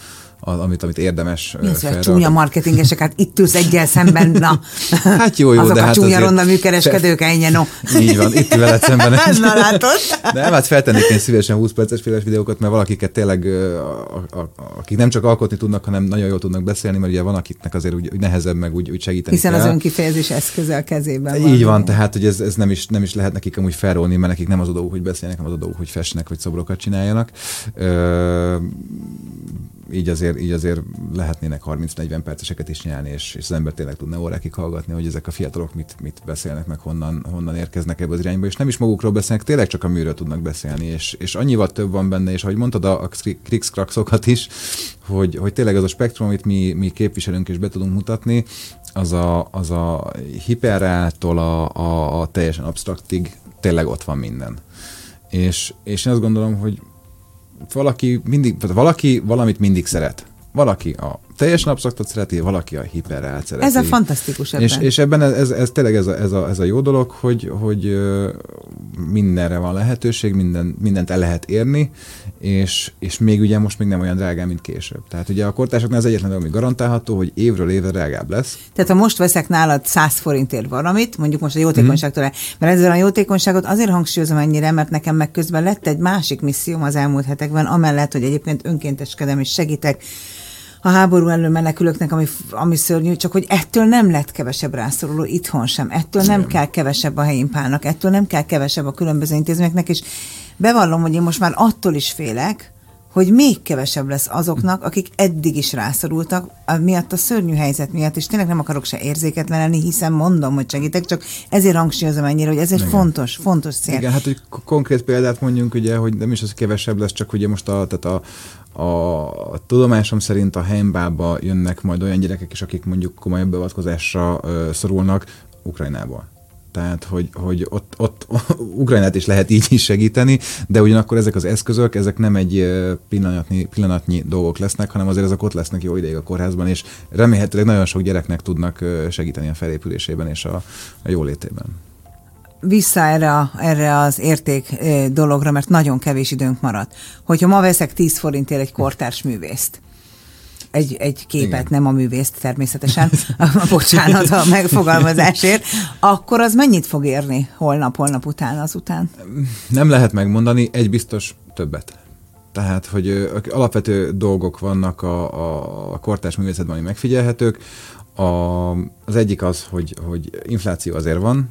az, amit, amit érdemes Mi az, csúnya marketingesek, hát itt ülsz egyel szemben, na. [laughs] Hát jó, jó, Azok de a hát csúnya ronda műkereskedők, ennyi, no. [laughs] Így van, itt veled szemben. [laughs] na látod? De hát feltennék én szívesen 20 perces féles videókat, mert valakiket tényleg, a, a, akik nem csak alkotni tudnak, hanem nagyon jól tudnak beszélni, mert ugye van akiknek azért úgy, úgy nehezebb meg úgy, úgy segíteni Hiszen kell. az önkifejezés eszköze a kezében van. Így van, tehát hogy ez, ez nem, is, nem is lehet nekik amúgy felrólni, mert nekik nem az a dolguk, hogy beszélnek, hanem az a dolguk, hogy festnek, hogy szobrokat csináljanak. Ö, így azért, így azért lehetnének 30-40 perceseket is nyelni, és, és az ember tényleg tudna órákig hallgatni, hogy ezek a fiatalok mit, mit beszélnek, meg honnan, honnan érkeznek ebbe az irányba, és nem is magukról beszélnek, tényleg csak a műről tudnak beszélni, és, és annyival több van benne, és ahogy mondtad a, a krikszkrakszokat is, hogy, hogy tényleg az a spektrum, amit mi, mi képviselünk és be tudunk mutatni, az a, az a hiperától a, a, a teljesen abstraktig tényleg ott van minden. És, és én azt gondolom, hogy valaki mindig, valaki valamit mindig szeret. Valaki a teljesen absztraktot szereti, valaki a hiperreált szereti. Ez a fantasztikus ebben. És, és ebben ez, ez, ez tényleg ez a, ez, a, ez a jó dolog, hogy, hogy mindenre van lehetőség, minden, mindent el lehet érni, és, és még ugye most még nem olyan drágán, mint később. Tehát ugye a kortársaknál az egyetlen ami garantálható, hogy évről évre drágább lesz. Tehát ha most veszek nálad 100 forintért valamit, mondjuk most a jótékonyságtól, mm. mert ezzel a jótékonyságot azért hangsúlyozom ennyire, mert nekem meg közben lett egy másik misszióm az elmúlt hetekben, amellett, hogy egyébként önkénteskedem és segítek a háború elől menekülőknek, ami, ami szörnyű, csak hogy ettől nem lett kevesebb rászoruló itthon sem, ettől nem, nem kell kevesebb a helyimpának, ettől nem kell kevesebb a különböző intézményeknek, és bevallom, hogy én most már attól is félek, hogy még kevesebb lesz azoknak, akik eddig is rászorultak, miatt a szörnyű helyzet miatt, és tényleg nem akarok se érzéketlen lenni, hiszen mondom, hogy segítek, csak ezért hangsúlyozom ennyire, hogy ez egy Igen. fontos, fontos cél. Igen, hát hogy konkrét példát mondjunk, ugye, hogy nem is az kevesebb lesz, csak ugye most a, tehát a, a tudomásom szerint a helmbába jönnek majd olyan gyerekek is, akik mondjuk komolyabb beavatkozásra ö, szorulnak Ukrajnából. Tehát, hogy, hogy ott, ott [laughs] Ukrajnát is lehet így is segíteni, de ugyanakkor ezek az eszközök, ezek nem egy pillanatnyi, pillanatnyi dolgok lesznek, hanem azért ezek ott lesznek jó ideig a kórházban, és remélhetőleg nagyon sok gyereknek tudnak segíteni a felépülésében és a, a jólétében vissza erre, erre az érték dologra, mert nagyon kevés időnk maradt. Hogyha ma veszek 10 forintért egy kortárs művészt, egy, egy képet, Igen. nem a művészt természetesen, bocsánat a megfogalmazásért, akkor az mennyit fog érni holnap, holnap után, azután? Nem lehet megmondani, egy biztos többet. Tehát, hogy alapvető dolgok vannak a, a, a kortárs művészetben, ami megfigyelhetők. A, az egyik az, hogy, hogy infláció azért van,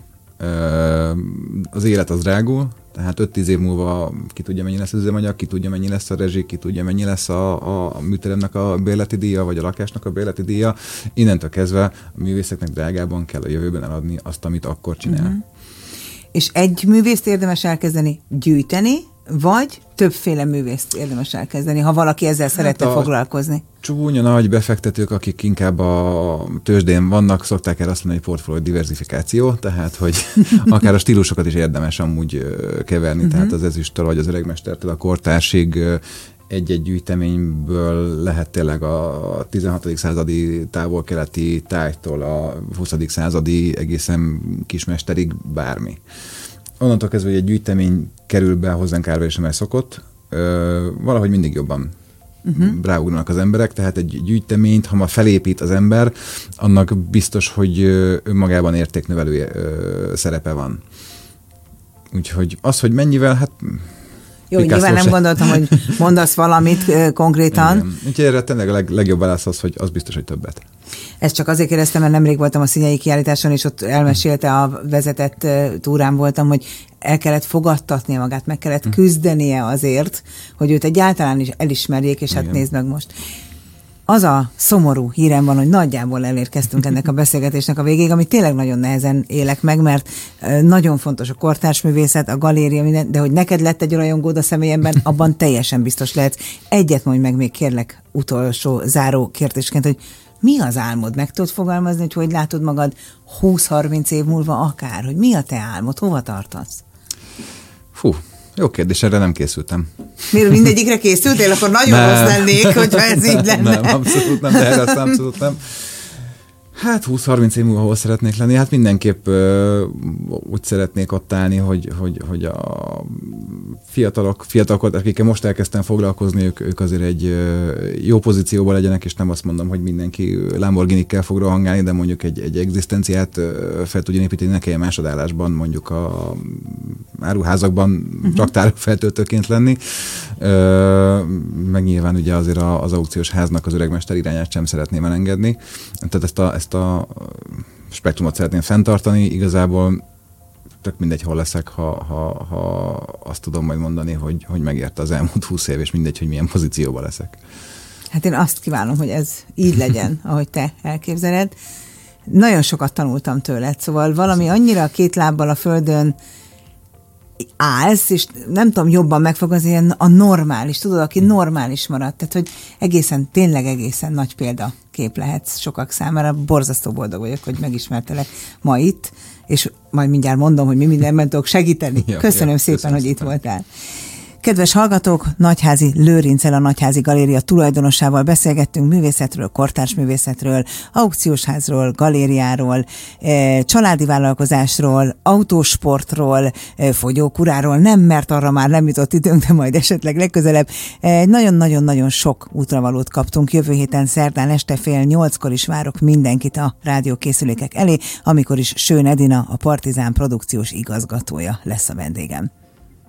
az élet az drágul, tehát 5-10 év múlva ki tudja mennyi lesz az üzemanyag, ki tudja mennyi lesz a rezsi, ki tudja mennyi lesz a, a műteremnek a bérleti díja, vagy a lakásnak a bérleti díja. Innentől kezdve a művészeknek drágában kell a jövőben eladni azt, amit akkor csinál. Uh-huh. És egy művészt érdemes elkezdeni gyűjteni, vagy többféle művészt érdemes elkezdeni, ha valaki ezzel hát szeretne foglalkozni? Csúnya nagy befektetők, akik inkább a tőzsdén vannak, szokták el azt mondani, hogy portfólió diversifikáció, tehát hogy [laughs] akár a stílusokat is érdemes amúgy keverni, tehát az ezüstől vagy az öregmestertől a kortársig egy-egy gyűjteményből lehet tényleg a 16. századi távol-keleti tájtól a 20. századi egészen kismesterig bármi onnantól kezdve, hogy egy gyűjtemény kerül be hozzánk árva, és már szokott, ö, valahogy mindig jobban uh-huh. ráugranak az emberek, tehát egy gyűjteményt, ha ma felépít az ember, annak biztos, hogy önmagában értéknövelő szerepe van. Úgyhogy az, hogy mennyivel, hát jó, Picasso nyilván nem se. gondoltam, hogy [laughs] mondasz valamit konkrétan. Igen. Úgyhogy erre tényleg a leg, legjobb válasz az, hogy az biztos, hogy többet. Ezt csak azért kérdeztem, mert nemrég voltam a színyei kiállításon, és ott elmesélte a vezetett túrán voltam, hogy el kellett fogadtatnia magát, meg kellett hm. küzdenie azért, hogy őt egyáltalán is elismerjék, és hát Igen. nézd meg most az a szomorú hírem van, hogy nagyjából elérkeztünk ennek a beszélgetésnek a végéig, ami tényleg nagyon nehezen élek meg, mert nagyon fontos a kortársművészet, a galéria, minden, de hogy neked lett egy rajongód a személyemben, abban teljesen biztos lehet. Egyet mondj meg még kérlek utolsó záró kérdésként, hogy mi az álmod? Meg tudod fogalmazni, hogy hogy látod magad 20-30 év múlva akár? Hogy mi a te álmod? Hova tartasz? Fú, Jó kérdés, erre nem készültem. Miért mindegyikre készültél? Akkor nagyon nem. rossz lennék, hogyha ez így [laughs] lenne. Nem, abszolút nem, de erre abszolút nem. Hát 20-30 év múlva hol szeretnék lenni? Hát mindenképp ö, úgy szeretnék ott állni, hogy, hogy, hogy a fiatalok, fiatalok, akikkel most elkezdtem foglalkozni, ők, ők azért egy ö, jó pozícióban legyenek, és nem azt mondom, hogy mindenki Lamborghini-kkel fog rohangálni, de mondjuk egy, egy egzisztenciát fel tudjon építeni, ne kelljen másodállásban mondjuk a áruházakban uh-huh. raktár feltöltőként lenni. Ö, meg nyilván ugye azért az aukciós háznak az öregmester irányát sem szeretném elengedni. Tehát ezt a, ezt ezt a spektrumot szeretném fenntartani. Igazából tök mindegy, hol leszek, ha, ha, ha azt tudom majd mondani, hogy, hogy megérte az elmúlt húsz év, és mindegy, hogy milyen pozícióban leszek. Hát én azt kívánom, hogy ez így legyen, [laughs] ahogy te elképzeled. Nagyon sokat tanultam tőled, szóval valami annyira két lábbal a földön állsz, és nem tudom jobban megfogalmazni, ilyen a normális, tudod, aki normális maradt, tehát hogy egészen, tényleg egészen nagy példa kép lehetsz sokak számára. Borzasztó boldog vagyok, hogy megismertelek ma itt, és majd mindjárt mondom, hogy mi mindenben tudok segíteni. Ja, köszönöm ja, szépen, köszönöm hogy szépen. itt voltál. Kedves hallgatók, Nagyházi Lőrincel a Nagyházi Galéria tulajdonosával beszélgettünk művészetről, kortárs művészetről, aukciósházról, galériáról, eh, családi vállalkozásról, autósportról, eh, fogyókuráról, nem, mert arra már nem jutott időnk, de majd esetleg legközelebb. Nagyon-nagyon-nagyon sok útravalót kaptunk. Jövő héten szerdán este fél nyolckor is várok mindenkit a rádiókészülékek elé, amikor is Sőn Edina, a Partizán produkciós igazgatója lesz a vendégem.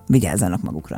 Vigyázzanak magukra!